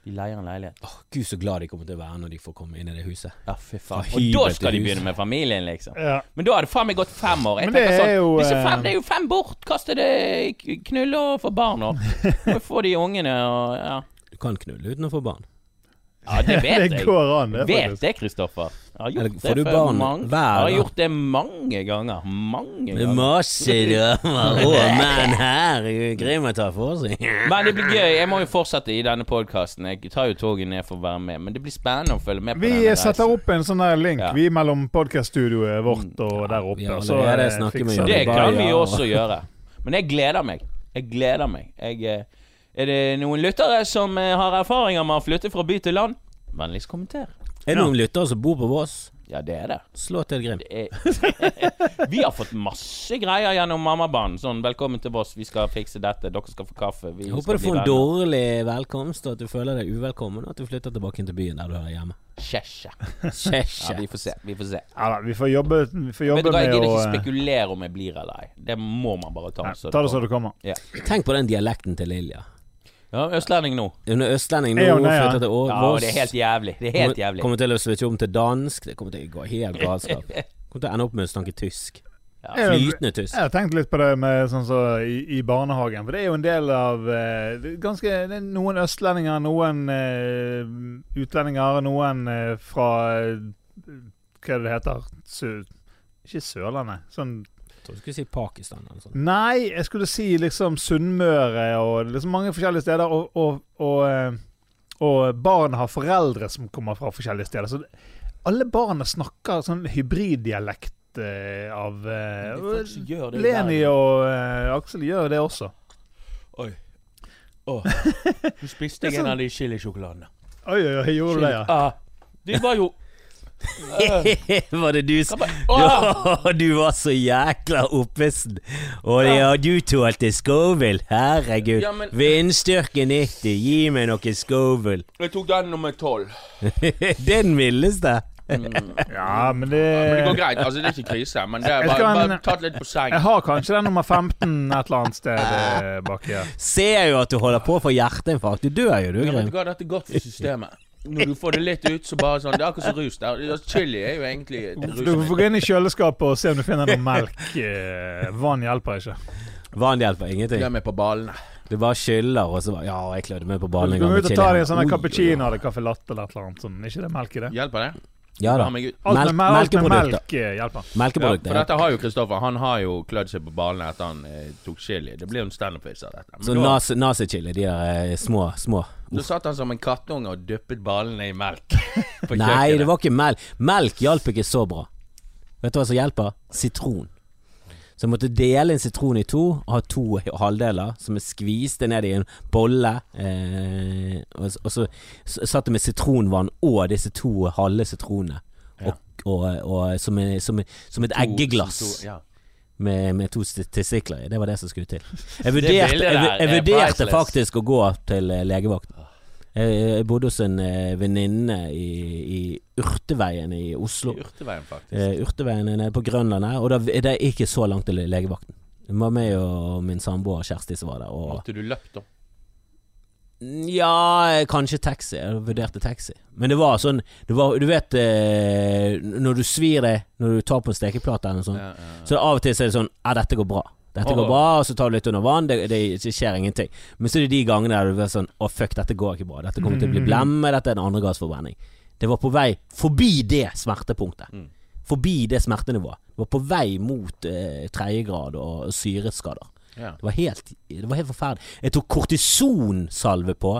De leier en leilighet. Åh, Gud, så glad de kommer til å være når de får komme inn i det huset. Ja, fy faen. Fra Og hybel da til skal de hus. begynne med familien, liksom. Ja. Men da har det faen meg gått fem år. Jeg Men det tenker sånn, er jo, Disse eh, fem, det er jo fem bortkastede k- knulle og få barn og jo få de ungene og Ja, Du kan knulle uten å få barn. ja det vet det jeg. går an, det, Vet faktisk. det, Kristoffer. Jeg har gjort Eller, det du for barn mange hver Jeg har gjort det mange ganger. Mange Det er ganger. masse damer og menn her. Greier å ta for seg. Men det blir gøy. Jeg må jo fortsette i denne podkasten. Jeg tar jo toget ned for å være med. Men det blir spennende å følge med på Vi denne setter reisen. opp en sånn der link Ja. Vi mellom podcaststudioet vårt og der oppe. vi så, det, med fikser Det kan vi også gjøre. Men jeg gleder meg. Jeg gleder meg. Jeg, eh, er det noen lyttere som eh, har erfaringer med å flytte fra by til land? Vennligst kommenter. Er det noen lyttere som bor på Voss? Ja, det er det. Slå til Grim. det er vi har fått masse greier gjennom mammabanen. Sånn 'Velkommen til Voss, vi skal fikse dette. Dere skal få kaffe.' Vi Jeg håper du får en dårlig velkomst, og at du føler deg uvelkommen, og at du flytter tilbake inn til byen der du hører hjemme. Kjesje. Kjæsje. Ja, vi får se. Vi får se. Ja da, vi får jobbe, vi får Vet jobbe du hva, Jeg med gidder ikke eh, spekulere om jeg blir eller ei. Det må man bare ta. Ja, Ta det så det kommer. Tenk på den dialekten til Lilja. Ja, østlending nå. Hun er østlending nå, hun det, ja? til Å- Ja, Voss. det er helt jævlig. Det er helt jævlig. Kommer til å switche om til dansk. Det kommer til å gå helt galskap. Kommer til å ende opp med å snakke tysk. Ja. Er Flytende tysk. Jeg har tenkt litt på det med sånn så i, i barnehagen. For det er jo en del av eh, det er ganske, det er Noen østlendinger, noen eh, utlendinger, noen eh, fra eh, Hva er det det heter? Sø, ikke Sørlandet. Sånn Tror du skulle si Pakistan eller sånt. Nei, jeg skulle si liksom Sunnmøre og liksom mange forskjellige steder. Og, og, og, eh, og barn har foreldre som kommer fra forskjellige steder. Så alle barna snakker sånn hybriddialekt eh, av i Leni og uh, Aksel gjør det også. Oi. Nå spiste jeg en av de chilisjokoladene. Oi, oi, oi, gjorde du det, ja? Ah, de var jo var det du som Åh! Du var så jækla oppesen. Og ja, du tålte Scoville. Herregud. Ja, men- Vindstyrke 90. Gi meg noe Scoville. Jeg tok den nummer tolv. Den villeste. Ja, men det Men det går greit. Altså, det er ikke krise. Men det er bare, bare tatt litt på seng. Jeg har kanskje den nummer 15 et eller annet sted eh, baki her. Ser jo at du holder på å få hjerteinfarkt. Du dør jo, du, Ja, men Grim. går dette er godt for systemet. Når du får det litt ut, så bare sånn Det er akkurat som rus. der. Chili er jo egentlig et Du får gå inn i kjøleskapet og se om du finner noe melk. Eh, vann hjelper ikke. Vann hjelper ingenting. Glem meg på ballene. Du bare skyller, og så bare Ja, jeg klødde meg på ballen en gang Du med ut og ta deg en sånn cappuccino eller caffè latte eller et eller annet sånn. Ikke det melk i det? Hjelper det? Ja da. Melk- alt med melkeprodukter. melk eh. Ja, Melkeprodukter. for dette har jo Kristoffer. Han har jo klødd seg på ballene etter han eh, tok chili. Det blir jo en standup-vits av dette. Så Men så nazi- nazi-chili, de der eh, små, små. Da satt han som en kattunge og dyppet ballene i melk Nei, det var ikke melk. Melk hjalp ikke så bra. Vet du hva som hjelper? Sitron. Så jeg måtte dele en sitron i to, og ha to halvdeler, som jeg skviste ned i en bolle. Eh, og, og så satt jeg med sitronvann og disse to halve sitronene. Ja. Og, og, som, en- som, en- som et To- eggeglass to- ja. med, med to st- testikler i. Det var det som skulle til. Jeg vurderte, jeg, jeg er vurderte faktisk å gå til eh, legevakt. Jeg, bodde hos en eh, venninne i, i Urteveien i Oslo. I Urteveien, faktisk. Eh, Urteveien er nede på Grønland her, og da er det ikke så langt til legevakten. Det var meg og min samboer Kjersti som var der. Og Måtte du løpt, da? ja, kanskje taxi. Jeg vurderte taxi. Men det var sånn det var, Du vet eh, når du svir deg når du tar på en stekeplate eller noe sånt, Ja, ja, ja. så av og til så er det sånn Ja, dette går bra. Dette går bra, og så tar du litt under vann. Det, det, det skjer ingenting. Men så er det de gangene der du er sånn Å, fuck, dette går ikke bra. Dette kommer til å bli blemme. Dette er en andregradsforbrenning. Det var på vei forbi det smertepunktet. Mm. Forbi det smertenivået. Det var på vei mot eh, tredjegrad og syreskader. ja. Det var helt, det var helt forferdelig. Jeg tok kortisonsalve på.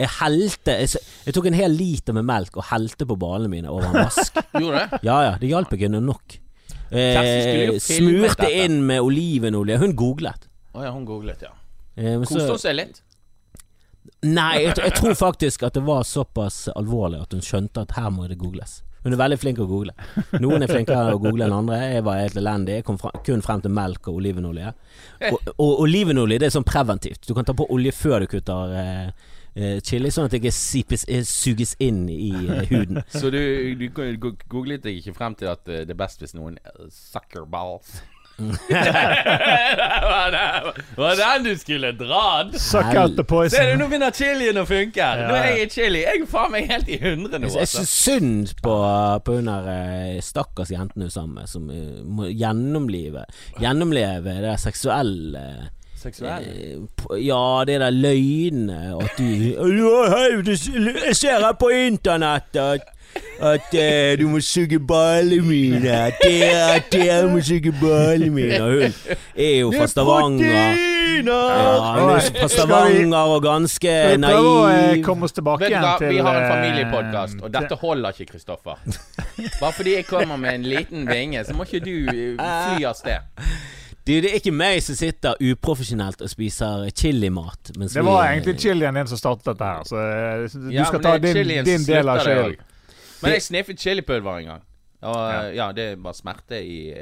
Jeg helte jeg, jeg tok en hel liter med melk og helte på ballene mine over en vask. Gjorde det? Ja ja, det hjalp ikke nok. Eh, smurte inn med olivenolje. Hun googlet. Å ja, hun googlet, ja. Eh, Koste hun seg litt? nei, jeg, jeg tror faktisk at det var såpass alvorlig at hun skjønte at her må det googles. Hun er veldig flink til å google. Noen er flinkere å google enn andre. Jeg var helt elendig. Jeg kom fra, kun frem til melk og olivenolje. Og, og olivenolje det er sånn preventivt. Du kan ta på olje før du kutter eh, eh, chili, sånn at det ikke sipes, eh, suges inn i eh, huden. Så du, du go- googlet deg ikke frem til at eh, det er best hvis noen sucker balls? det var den du skulle dratt! Suck out the poison. Se du, nå begynner chilien å funke! Ja. Nå er jeg i chili. Jeg er faen meg helt i hundre nå, Jeg altså. syns synd på, på hun der stakkars jentene hun sammen med, som må gjennomlive Gjennomleve det seksuelle Seksuell? eh, Ja, det der løgnene at du Jeg ser her på internett at at uh, du må suge ballene mine. At dere, dere må suge ballene mine. Og hun er jo fra Stavanger. Ja, hun er fra Stavanger og ganske naiv. vi prøver å eh, komme oss tilbake igjen til vi har en eh, familiepodkast, og dette holder ikke, Kristoffer. Bare fordi jeg kommer med en liten vinge, så må ikke du eh, fly av sted. Du, det er ikke meg som sitter uprofesjonelt og spiser chilimat. Det vi- var egentlig chilien din som startet dette her, så eh, du Ja, skal ta din, din del av skylden. Men jeg sniffet chilipulver en gang. Og eh, ja, det var smerte i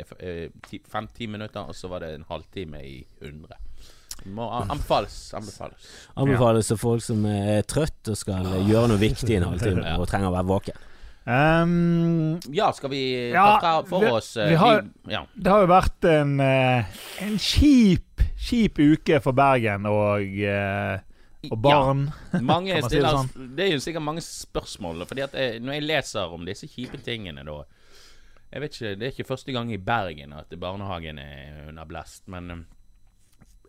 fem-ti minutter, og så var det en halvtime i 100. Må anbefales. Anbefales. Anbefales ja. folk som er trøtt og skal gjøre noe viktig i en halvtime og trenger å være våken. Um, Ja, skal vi ta Ja, fra for vi- oss eh, vi har- ja. det har jo vært en, eh, en kjip, kjip uke for Bergen og, eh, og barn. Mange si det sånn? det er jo sikkert mange spørsmål. Fordi at jeg, Når jeg leser om disse kjipe tingene, da Jeg vet ikke, Det er ikke første gang i Bergen at barnehagen er under blest, men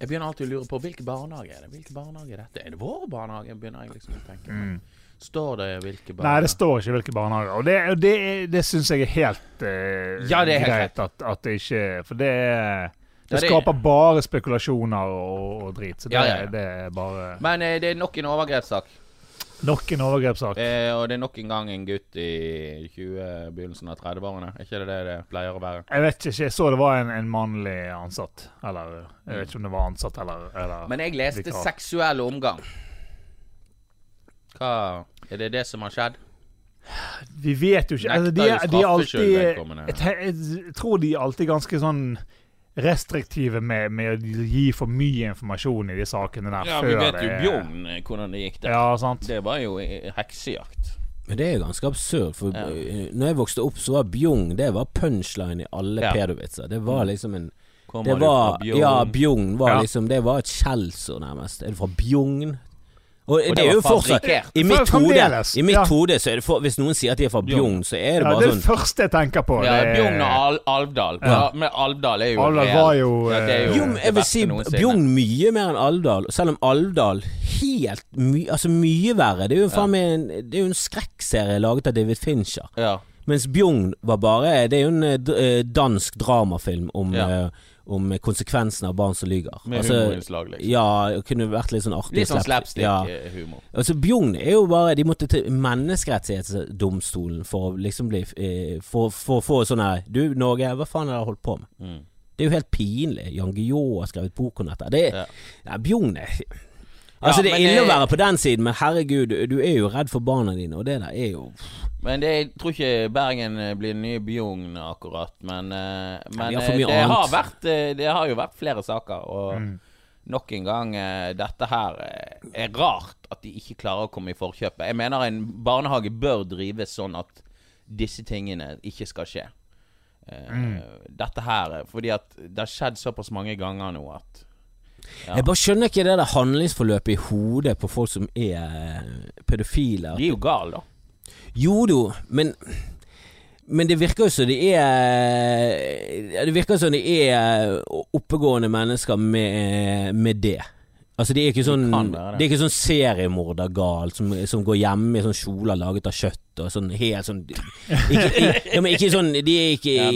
jeg begynner alltid å lure på hvilken barnehage er det Hvilken barnehage er dette? Er det vår barnehage? begynner jeg liksom å tenke Mm. Står det hvilke Nei, det står ikke hvilke barnehager. Og det, det, det syns jeg er helt eh, Ja, det er helt greit at, at det ikke For det, er det det- skaper bare spekulasjoner og, og drit. Så det, Ja, ja, ja. det er bare Men eh, det er nok en overgrepssak. Nok en overgrepssak. Eh, og det er nok en gang en gutt i 20, begynnelsen av 30-årene. Er ikke det det det pleier å være? Jeg vet ikke, jeg så det var en, en mannlig ansatt. Eller jeg vet ikke om det var ansatt eller, eller Men jeg leste vikar. seksuell omgang. Hva Er det det som har skjedd? Vi vet jo ikke altså, de, de er alltid jeg, jeg tror de er alltid ganske sånn restriktive med, med å gi for mye informasjon i de sakene der. Ja, før vi vet jo Bjørn eh, hvordan det gikk der. Ja, sant. Det var jo eh, heksejakt. Men det er jo ganske absurd, for Ja. eh, når jeg vokste opp, så var Bjugn Det var punchline i alle Ja. pedovitser. Det var liksom en Kommer Det du var fra Bjugn? Ja, Bjugn var Ja. liksom Det var et skjellsord, nærmest. Er du fra Bjugn? Og, Og det, er jo fortsatt. I mitt hode I mitt ja. hode så er det for, Hvis noen sier at de er fra Bjugn. Bjugn, så er det Ja, det er sånn det første jeg tenker på. Ja, Bjugn og Al Alvdal. Ja. Ja. Men Alvdal er jo Alvdal var jo, ja, det er jo eh, Jo, men jeg vil si. Bjugn mye mer enn Alvdal. Selv om Alvdal helt my, Altså mye verre. Det er jo faen meg en, det er jo en skrekkserie laget av David Fincher. Ja. Mens Bjugn var bare Det er jo en eh, eh, dansk dramafilm om, Ja. eh, om konsekvensene av barn som lyger. Med Altså, humorinnslag, liksom. Ja, det kunne vært litt sånn artig. Litt sånn slapstick. Ja. slapstick-humor. Altså Bjugn er jo bare De måtte til Menneskerettighetsdomstolen for å liksom bli eh, For å få sånn her Du, Norge, hva faen har dere holdt på med? Mm. Det er jo helt pinlig. Jan Guillaud har skrevet bok om dette. Det Ja. ja, Bjugn er Altså, det er ille å være på den siden, men herregud, du, er jo redd for barna dine, og det der er jo Men det, jeg tror ikke Bergen eh, blir den nye Bjugn akkurat. Men, eh, men ja, eh, det, har vært, det har jo vært flere saker. Og Mm. nok en gang Dette her er rart at de ikke klarer å komme i forkjøpet. Jeg mener en barnehage bør drives sånn at disse tingene ikke skal skje. Mm. Dette her Fordi at det har skjedd såpass mange ganger nå at Ja. Jeg bare skjønner ikke det der handlingsforløpet i hodet på folk som er eh, pedofile. De er jo gale, da. Jo jo, men men det virker jo som de er Det virker som de er oppegående mennesker med, med det. Altså det er ikke sånn det, det. det. Er ikke sånn seriemordergal som, som går hjemme i sånn kjoler laget av kjøtt og sånn helt sånn ikke, i, ja, men ikke sånn De er Ja.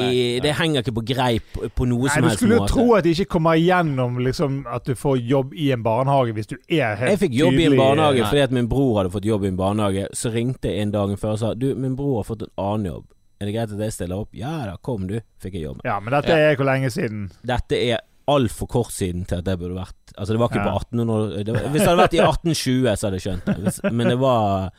Det henger ikke på greip på, noe Nei, som Du helst skulle jo måte. tro at de ikke kommer igjennom liksom, at du får jobb i en barnehage hvis du er helt Jeg fikk jobb i en barnehage Nei. fordi at min bror hadde fått jobb i en barnehage. Så ringte jeg en dag før og sa Du, min bror har fått en annen jobb. Er det greit at jeg stiller opp? Ja da, kom du. Fikk jeg jobb. Ja, men dette er hvor lenge siden? Dette er altfor kort siden til at det burde vært Altså, det var ikke Ja. på 1800 det var, Hvis det hadde vært i 1820, så hadde jeg skjønt det. Hvis, men det var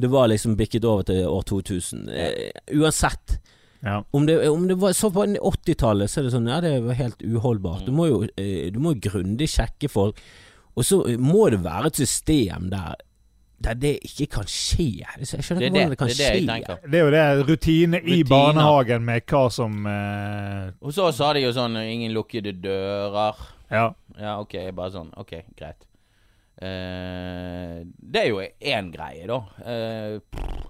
Det var liksom bikket over til år 2000. Eh, uansett. Ja. Om det, om det var så på 80-tallet, så er det sånn Ja, det var helt uholdbart. Du må jo eh, Du må jo grundig sjekke folk. Og så eh, må det være et system der Der det ikke kan skje. Jeg skjønner er ikke hvordan det, kan det, er det skje. Det er jo det rutine i Rutiner. barnehagen med hva som eh, Og så sa de jo sånn Ingen lukkede dører. Ja. Ja, ok, bare sånn. Ok, greit. Uh, det er jo én greie, da. Uh,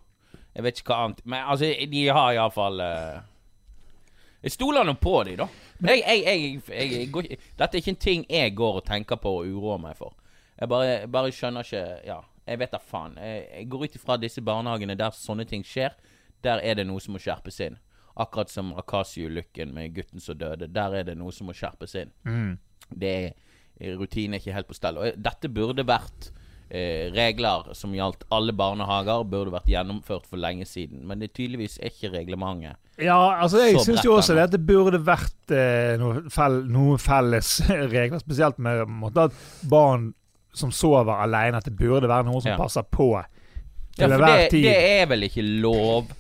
jeg vet ikke hva annet Men altså, de har iallfall uh, Jeg stoler nå på de, da. Jeg, jeg, jeg, går, Dette er ikke en ting jeg går og tenker på og uroer meg for. Jeg bare, bare skjønner ikke Ja, jeg vet da faen. Jeg, går ut ifra disse barnehagene der sånne ting skjer. Der er det noe som må skjerpes inn. Akkurat som Akasio-lykken med gutten som døde. Der er det noe som må skjerpes inn Mm. Det er rutinen er ikke helt på stell. Og dette burde vært eh, regler som gjaldt alle barnehager, burde vært gjennomført for lenge siden. Men det tydeligvis er ikke reglementet. Ja, altså jeg syns jo også det at det burde vært eh, noe fel, noe felles regler, spesielt med måte at barn som sover alene, at det burde være noen som Ja. passer på til Ja, enhver det, tid. det er vel ikke lov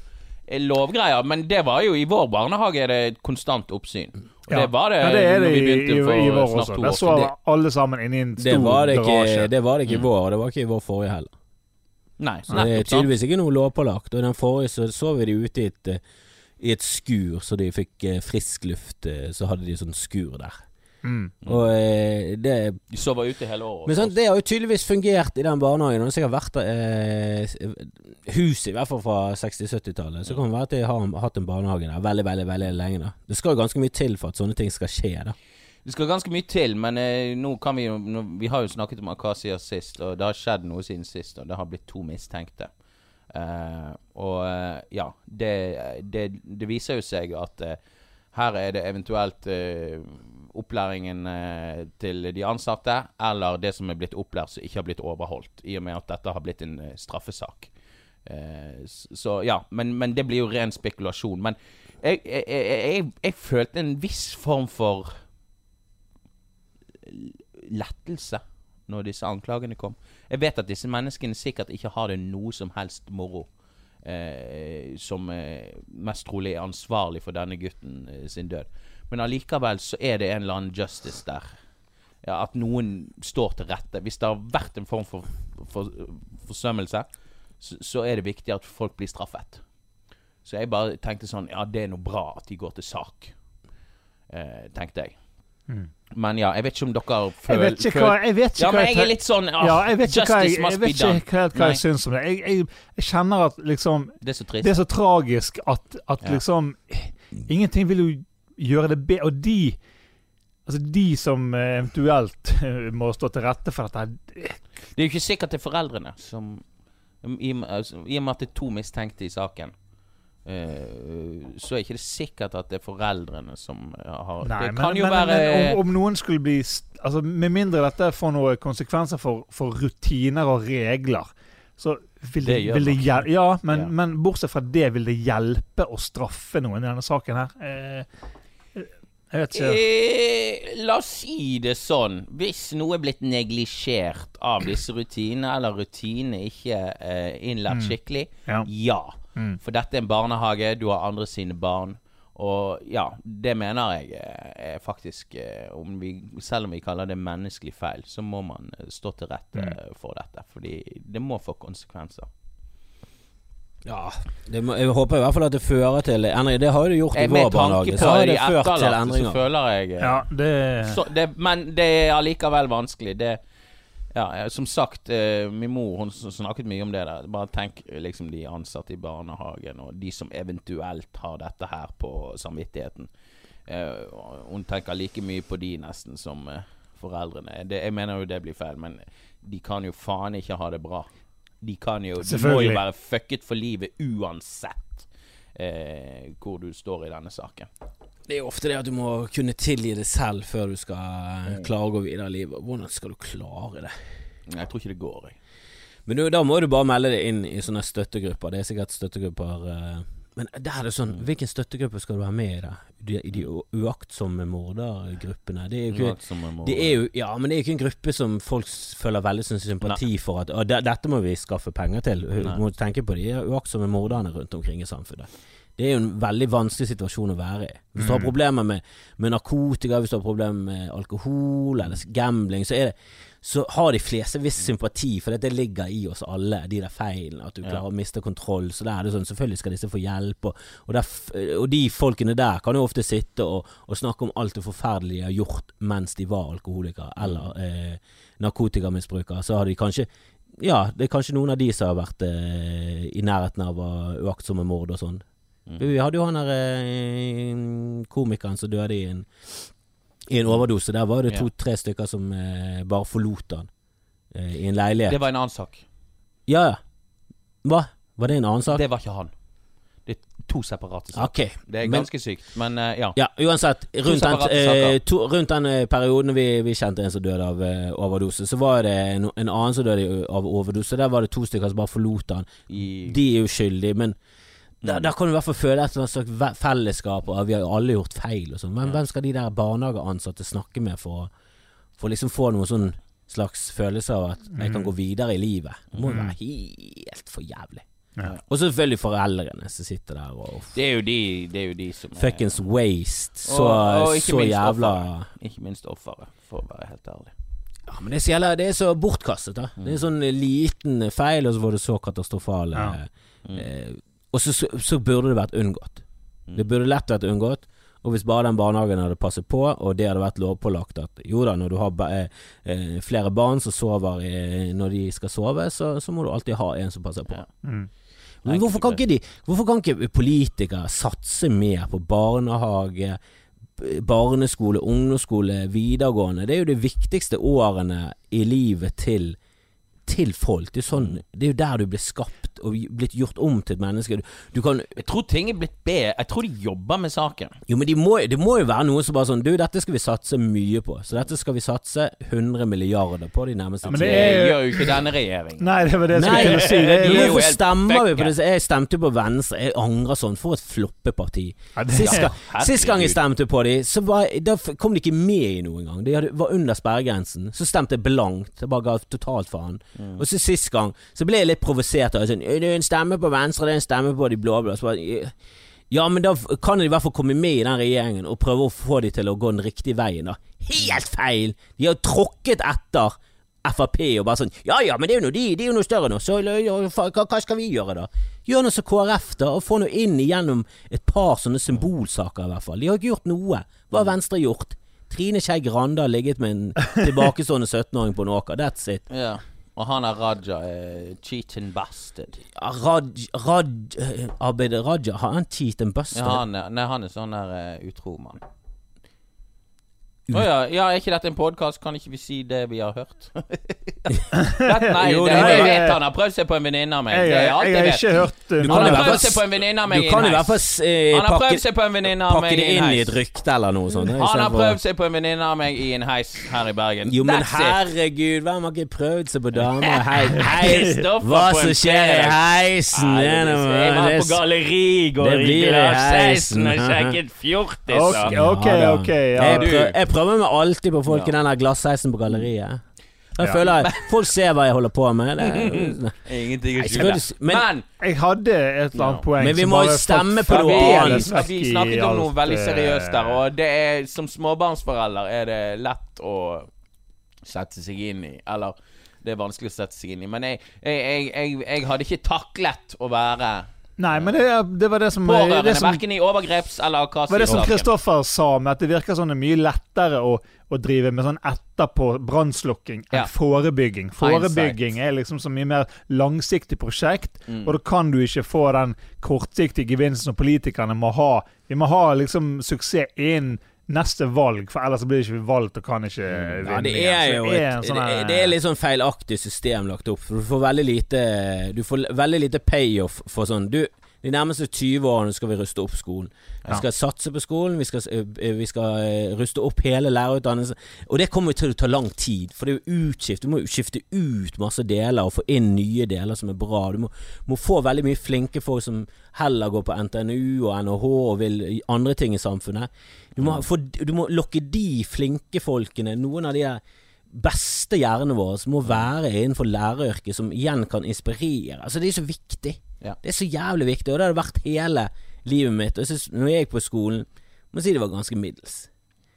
eh, lovgreier, men det var jo i vår barnehage er det et konstant oppsyn. Og Ja. det var det, ja, det er det når vi begynte i, for i vår snart også. to år siden. sover alle sammen inni i en Det stor var det ikke, garasje. det var det ikke i Mm. vår, og det var ikke i vår forrige heller. Nei, Så det er tydeligvis ikke noe lovpålagt. Og den forrige så så vi de ute i et, eh, i et skur, så de fikk eh, frisk luft. eh, Så hadde de sånn skur der. Mm. Og eh, det De sover ute hele året. Men sånn, det har jo tydeligvis fungert i den barnehagen. Og det har vært eh, huset, i hvert fall fra 60-70-tallet. Så kan det være at de har hatt en barnehage der veldig, veldig veldig lenge. da Det skal jo ganske mye til for at sånne ting skal skje. da Det skal ganske mye til, men eh, nå kan vi jo nå, Vi har jo snakket om Akasia sist, og det har skjedd noe siden sist, og det har blitt to mistenkte. Uh, og eh, ja, det, det, det viser jo seg at uh, her er det eventuelt eh, opplæringen eh, til de ansatte, eller det som er blitt opplært som ikke har blitt overholdt, i og med at dette har blitt en eh, straffesak. Eh, så ja, men, men det blir jo ren spekulasjon. Men jeg, jeg, jeg, jeg, følte en viss form for lettelse når disse anklagene kom. Jeg vet at disse menneskene sikkert ikke har det noe som helst moro. Eh, som eh, mest trolig er ansvarlig for denne gutten eh, sin død. Men allikevel så er det en eller annen justice der. Ja, at noen står til rette. Hvis det har vært en form for, for, forsømmelse, så, så er det viktig at folk blir straffet. Så jeg bare tenkte sånn Ja, det er noe bra at de går til sak. Eh, tenkte jeg. Men ja, jeg vet ikke om dere føler Jeg vet ikke hva jeg, vet ikke Ja, men jeg er litt sånn ah, ja, jeg vet ikke hva jeg, jeg must vet ikke helt hva jeg syns om det. Jeg, jeg, jeg kjenner at liksom Det er så trist. Det er så tragisk at, at Ja. liksom Ingenting vil jo gjøre det bedre. Og de Altså de som eh, eventuelt må stå til rette for dette Det er jo ikke sikkert det er foreldrene som I, og med- altså, I og med at det er to mistenkte i saken, Uh, så er ikke det sikkert at det er foreldrene som eh, har Nei, Det men, kan jo men, være men om, om noen skulle bli Altså Med mindre dette får noen konsekvenser for, for rutiner og regler, så vil det, Det vil det hjelpe Ja, men, Ja. men bortsett fra det, vil det hjelpe å straffe noen i denne saken her? Ikke. Eh, la oss si det sånn. Hvis noe er blitt neglisjert av disse rutinene, eller rutinene ikke eh, innlært skikkelig, Ja. ja. Mm. For dette er en barnehage, du har andre sine barn. Og ja, det mener jeg eh, er faktisk eh, om vi, Selv om vi kaller det menneskelig feil, så må man eh, stå til rette Mm. for dette. Fordi det må få konsekvenser. Ja, det må, jeg håper i hvert fall at det fører til endringer. Det har jo det gjort i vår barnehage. Så har det ført til endringer. så føler jeg eh, Ja, det så det, Men det er allikevel vanskelig. Det Ja, som sagt, eh, min mor hun snakket mye om det der. Bare tenk eh, liksom de ansatte i barnehagen, og de som eventuelt har dette her på samvittigheten. Eh, hun tenker like mye på de nesten som eh, foreldrene. Det, jeg mener jo det blir feil, men de kan jo faen ikke ha det bra. De kan jo De må jo være fucket for livet uansett eh, hvor du står i denne saken. Det er jo ofte det at du må kunne tilgi det selv før du skal Mm. klare å gå videre i livet. Hvordan skal du klare det? Jeg tror ikke det går, jeg. Men du, da må du bare melde deg inn i sånne støttegrupper. Det er sikkert støttegrupper eh, Men der er det sånn Mm. Hvilken støttegruppe skal du være med i da? De, de uaktsomme mordergruppene? Det er jo ikke det er jo, ja, men det er jo ikke en gruppe som folk føler veldig sympati for at «Å, det, dette må vi skaffe penger til. Du må tenke på de uaktsomme morderne rundt omkring i samfunnet. Det er jo en veldig vanskelig situasjon å være i. Hvis du har Mm. problemer med, med narkotika, hvis du har problemer med alkohol eller gambling, så er det så har de fleste viss sympati, for det ligger i oss alle, de der feilene. At du klarer å miste kontroll. Så der er det sånn, selvfølgelig skal disse få hjelp. Og, og, der, og de folkene der kan jo ofte sitte og, og snakke om alt det forferdelige de har gjort mens de var alkoholikere eller eh, narkotikamisbrukere. Så har de kanskje Ja, det er kanskje noen av de som har vært eh, i nærheten av uaktsomme mord og sånn. Mm. Vi hadde jo han der eh, komikeren som døde i en, i en overdose. Der var det to-tre stykker som eh, bare forlot han eh, i en leilighet. Det var en annen sak. Ja, ja. Hva? Var det en annen sak? Det var ikke han. Det er to separate saker. Okay, Det er Men- ganske sykt, men uh, ja. Ja, uansett. Rundt den, eh, to, rundt den uh, perioden vi, vi kjente en som døde av overdose, så var det en, en annen som døde av overdose. Der var det to stykker som bare forlot han. I, De er uskyldige, men der, Mm. der kan du i hvert fall føle et slags fellesskap, og vi har jo alle gjort feil og sånn. Men Ja. hvem skal de der barnehageansatte snakke med for, for liksom få noen sånn slags følelse av at jeg kan Mm. gå videre i livet? Det må jo Mm. være helt for jævlig. Ja. Og så selvfølgelig foreldrene som sitter der og det er jo de, det er jo de som er Fuckings waste. Så, Og- og så jævla offeret. Ikke minst offeret, for å være helt ærlig. Ja, men det er så, jævla, det er så bortkastet, da. Det er en sånn liten feil, og så var det så katastrofale. Ja. Mm. Eh, og så, så, så burde det vært unngått. Mm. Det burde lett vært unngått. Og hvis bare den barnehagen hadde passet på, og det hadde vært lovpålagt at jo da, når du har eh, eh, flere barn som sover i, når de skal sove, så, så må du alltid ha en som passer på. Ja. Mm. Men hvorfor kan ikke de Hvorfor kan ikke politikere satse mer på barnehage, barneskole, ungdomsskole, videregående? Det er jo de viktigste årene i livet til til folk. Det er, sånn, det er jo der du blir skapt og blitt gjort om til et menneske. Du, du kan Jeg tror ting er blitt bedre. Jeg tror de jobber med saken. Jo, men de må, det må jo være noe som bare sånn Du, dette skal vi satse mye på. Så dette skal vi satse 100 milliarder på de nærmeste men Det, det er- gjør jo ikke denne regjeringen. Nei, det var det jeg skulle til si. Det de er, er jo Hvorfor stemmer vi på det? Jeg stemte jo på Venstre. Jeg angrer sånn. For et floppeparti. Ja, Sist, gang- sist gang jeg stemte på de, så var, da kom de ikke med i noe engang. De hadde, var under sperregrensen. Så stemte jeg blankt. Jeg bare ga totalt faen. Mm. Og så sist gang så ble jeg litt provosert. Og Sånn, det er en stemme på Venstre, det er en stemme på de blå-blå. Ja, men da kan de i hvert fall komme med i den regjeringen og prøve å få de til å gå den riktige veien, da. Helt feil! De har tråkket etter Frp og bare sånn Ja ja, men det er jo noe de, de er jo noe større nå, så ja, hva, hva skal vi gjøre da? Gjør noe som KrF, da, og få noe inn igjennom et par sånne symbolsaker, i hvert fall. De har ikke gjort noe. Hva har Venstre gjort? Trine Skei Grande har ligget med en tilbakestående 17-åring på en åker. That's it. Ja. Og han er Raja, eh, cheating bastard. Raj, Raj, eh, Abid Raja, har han cheat bastard? Ja, han er, nei, han er sånn der uh, utro mann. Å ja, ja, er ikke dette en podkast? Kan ikke vi si det vi har hørt? dette, nei, Jo, det, det jeg vet han har prøvd seg på en venninne av meg. jeg, Det jeg, jeg jeg har ikke hørt uh, Du Han har prøvd seg på en venninne av meg Du i kan i en hvert fall Han har prøvd seg på en venninne av meg i en inn i heis. et rykte eller noe sånt. Han har prøvd seg på en venninne av meg i en heis her i Bergen. Jo, men That's herregud, hvem har ikke prøvd seg på damer? i heis? Hva som skjer i heisen? Jeg var på galleri i går det i Glasseisen og sjekket fjortiser. Ok, ok. Jeg, prøver, meg alltid på folk i den der glassheisen på galleriet. Jeg Ja. føler at Folk ser hva jeg holder på med. Det er, Ingenting å skjule. men- Men Jeg hadde et eller annet Ja. poeng Men vi må jo stemme på noe annet. vi, vi snakket om noe veldig eh, seriøst der, og det er som småbarnsforelder er det lett å sette seg inn i. Eller det er vanskelig å sette seg inn i. Men jeg, jeg, jeg, jeg, jeg hadde ikke taklet å være Nei, men det, det var det som pårørende, det som, verken i overgreps- eller var det som. Kristoffer sa, med at det virker sånn det er mye lettere å, å drive med sånn etterpå brannslukking enn Ja. forebygging. Forebygging er liksom så mye mer langsiktig prosjekt, Mm. og da kan du ikke få den kortsiktige gevinsten som politikerne må ha. Vi må ha liksom suksess innen neste valg, for ellers blir ikke valgt og kan ikke vinne. Ja, det er jo det er et, sånn det, her- det er litt sånn feilaktig system lagt opp. For du får veldig lite Du får veldig lite payoff for sånn Du, de nærmeste 20 årene skal vi ruste opp skolen. Vi skal satse på skolen, vi skal, vi skal ruste opp hele lærerutdannelsen. Og det kommer til å ta lang tid, for det er jo utskift. Du må jo skifte ut masse deler og få inn nye deler som er bra. Du må, må få veldig mye flinke folk som heller går på NTNU og NHH og vil andre ting i samfunnet. Du må, få, du må lokke de flinke folkene, noen av de der beste hjernene våre som må være innenfor læreryrket, som igjen kan inspirere. Altså Det er så viktig. Ja. Det er så jævlig viktig, og det har det vært hele livet mitt. Og jeg synes, når jeg gikk på skolen, må jeg si det var ganske middels.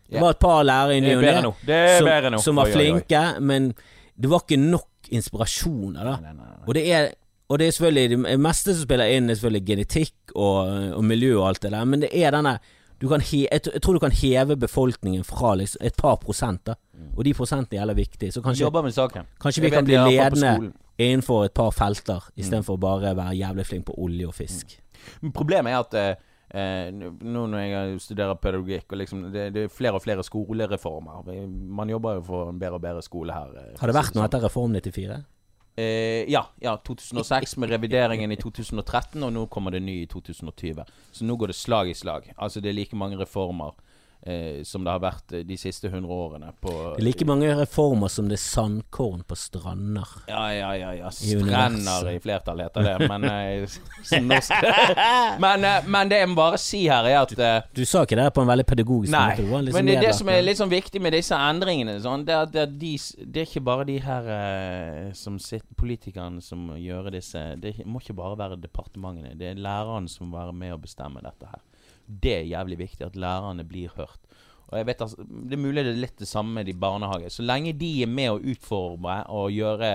Det var et par lærere i ny og ne. Som, var Oi, oi, oi. flinke, men det var ikke nok inspirasjoner, da. Nei, nei, nei. Og det er og det er selvfølgelig Det meste som spiller inn, er selvfølgelig genetikk og, og miljø og alt det der, men det er denne du kan he, jeg, tror du kan heve befolkningen fra liksom et par prosent, da. Og de prosentene er viktig. Så kanskje, kanskje vi kan bli ledende. Innenfor et par felter, istedenfor bare å være jævlig flink på olje og fisk. Men Problemet er at eh, eh, nå når jeg studerer pedagogikk, og liksom det, det er flere og flere skolereformer Man jobber jo for en bedre og bedre skole her. eh, Har det vært noe sånn. etter Reform 94? Eh, ja, ja. 2006 med revideringen i 2013, og nå kommer det ny i 2020. Så nå går det slag i slag. Altså det er like mange reformer eh, som det har vært eh, de siste 100 årene på Det er like mange reformer som det er sandkorn på strander. Ja, ja, ja. ja. I i flertall heter det, men eh, men, eh, men det jeg må bare si her, er at Du, Du sa ikke det på en veldig pedagogisk Nei, måte. Var men det det som er litt sånn viktig med disse endringene. Sånn, det, er, det, de, det er ikke bare de her som sitter, politikerne som gjør disse Det må ikke bare være departementene. Det er lærerne som må være med og bestemme dette her. Det er jævlig viktig at lærerne blir hørt. Og jeg vet altså, Det er mulig det er litt det samme med de barnehage. Så lenge de er med å utforme og gjøre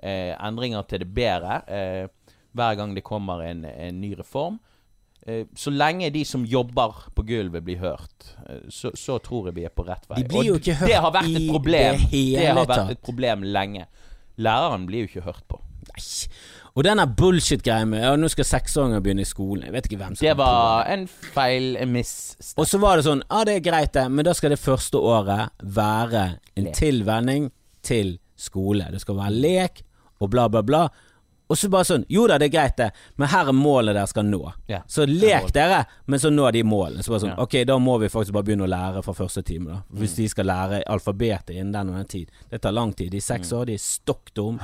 eh, endringer til det bedre eh, hver gang det kommer en, en ny reform, Eh, Så lenge de som jobber på gulvet blir hørt, eh, så, så tror jeg vi er på rett vei. De blir jo ikke ikke Det hørt har vært i et problem. i Det, hele har vært et problem lenge. Læreren blir jo ikke hørt på. Nei. Og denne bullshit-greia med ja, nå skal seksåringer begynne i skolen. Jeg vet ikke hvem som Det var en feil, miss. Og så var det sånn Ja, det er greit, det, men da skal det første året være en tilvenning til skole. Det skal være lek og bla, bla, bla. Og så bare sånn Jo da, det er greit, det, men her er målet dere skal nå. Ja. Så lek dere, men så nå de målene. Så bare sånn Ja. Ok, da må vi faktisk bare begynne å lære fra første time, da. Hvis de skal lære alfabetet innen den og den tid. Det tar lang tid. De er seks år, de er stokk dum,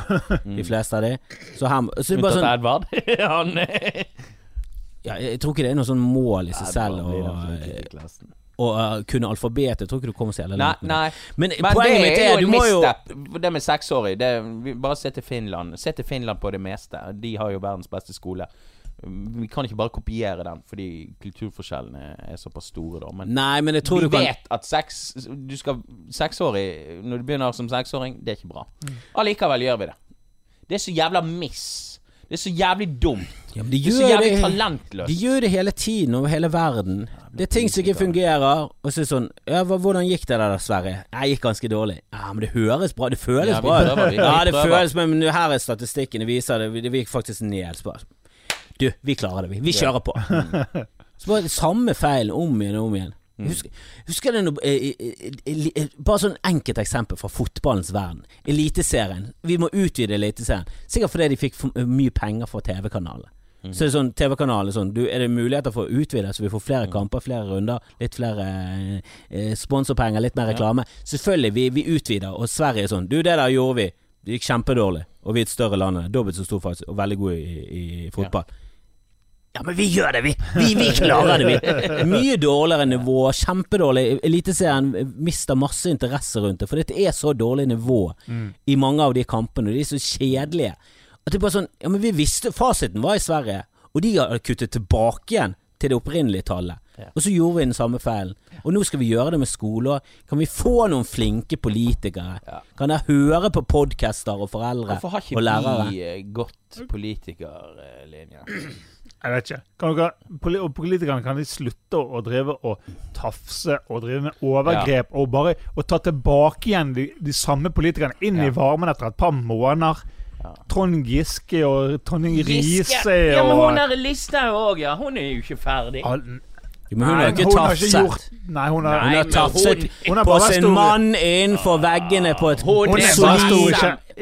de fleste av de. Så her Så det er bare sånn Edvard. ja, nei. ja, Jeg tror ikke det er noe sånn mål i seg selv blir å klassen. uh, kunne alfabetet. Jeg tror ikke du kommer så jævlig Nei, langt. med nei. Men, Men poenget mitt er er, jo du må jo. Det med seksårig det, Bare se til Finland. Se til Finland på det meste. De har jo verdens beste skole. Vi kan ikke bare kopiere den, fordi kulturforskjellene er såpass store, da. Men Nei, men vi du kan vet at sex, Du skal Seksårig Når du begynner som seksåring, det er ikke bra. Mm. Allikevel gjør vi det. Det er så jævla miss. Det er så jævlig dumt. ja, de Det er så jævlig det, talentløst. de gjør det hele tiden over hele verden. Det er ting som ikke fungerer, og så er det sånn Ja, hva, hvordan gikk det der, Sverre? Jeg gikk ganske dårlig. Ja, men det høres bra. Det føles Ja, bra. prøver, ja, det føles føles Men her er statistikken. Det viser det. Det gikk faktisk ned. Du, vi klarer det, vi. Vi kjører på. Så bare samme feilen om igjen og om igjen. Mm. Husker, husker du noe, eh, eh, eh, Bare sånn enkelt eksempel fra fotballens verden. Eliteserien. Vi må utvide Eliteserien. Sikkert fordi de fikk for mye penger fra TV-kanalene. Mm. Så er det sånn, TV-kanalen er sånn du, Er det muligheter for å utvide, så vi får flere Mm. kamper, flere runder, litt flere eh, eh, sponsorpenger, litt mer reklame? Selvfølgelig, vi, vi utvider, og Sverige er sånn Du, det der gjorde vi. Det gikk kjempedårlig, og vi er et større land, dobbelt så stor faktisk, og veldig gode i, i fotball. Ja, men vi gjør det, vi! Vi, vi klarer det, vi! Mye dårligere nivå, kjempedårlig. Eliteserien mister masse interesse rundt det, for det er så dårlig nivå i mange av de kampene, de er så kjedelige. At det bare sånn Ja, men vi visste Fasiten var i Sverige, og de har kuttet tilbake igjen til det opprinnelige tallet. Og så gjorde vi den samme feilen. Og nå skal vi gjøre det med skoler. Kan vi få noen flinke politikere? Ja. Kan jeg høre på podcaster og foreldre Hvorfor har ikke vi eh, gått politikerlinja? Jeg vet ikke. Kan dere, og politikerne kan de slutte å, drive og tafse og drive med overgrep og bare og ta tilbake igjen de, de samme politikerne inn Ja. i varmen etter et par måneder? Trond Giske og Tonje Riise Ja, men hun er der Listhaug òg, ja. Hun er jo ikke ferdig. Al- Jo, men hun Nei, har ikke tatt seg tafset. Nei, hun har, Hun har tafset på sin mann innenfor veggene på et Hun,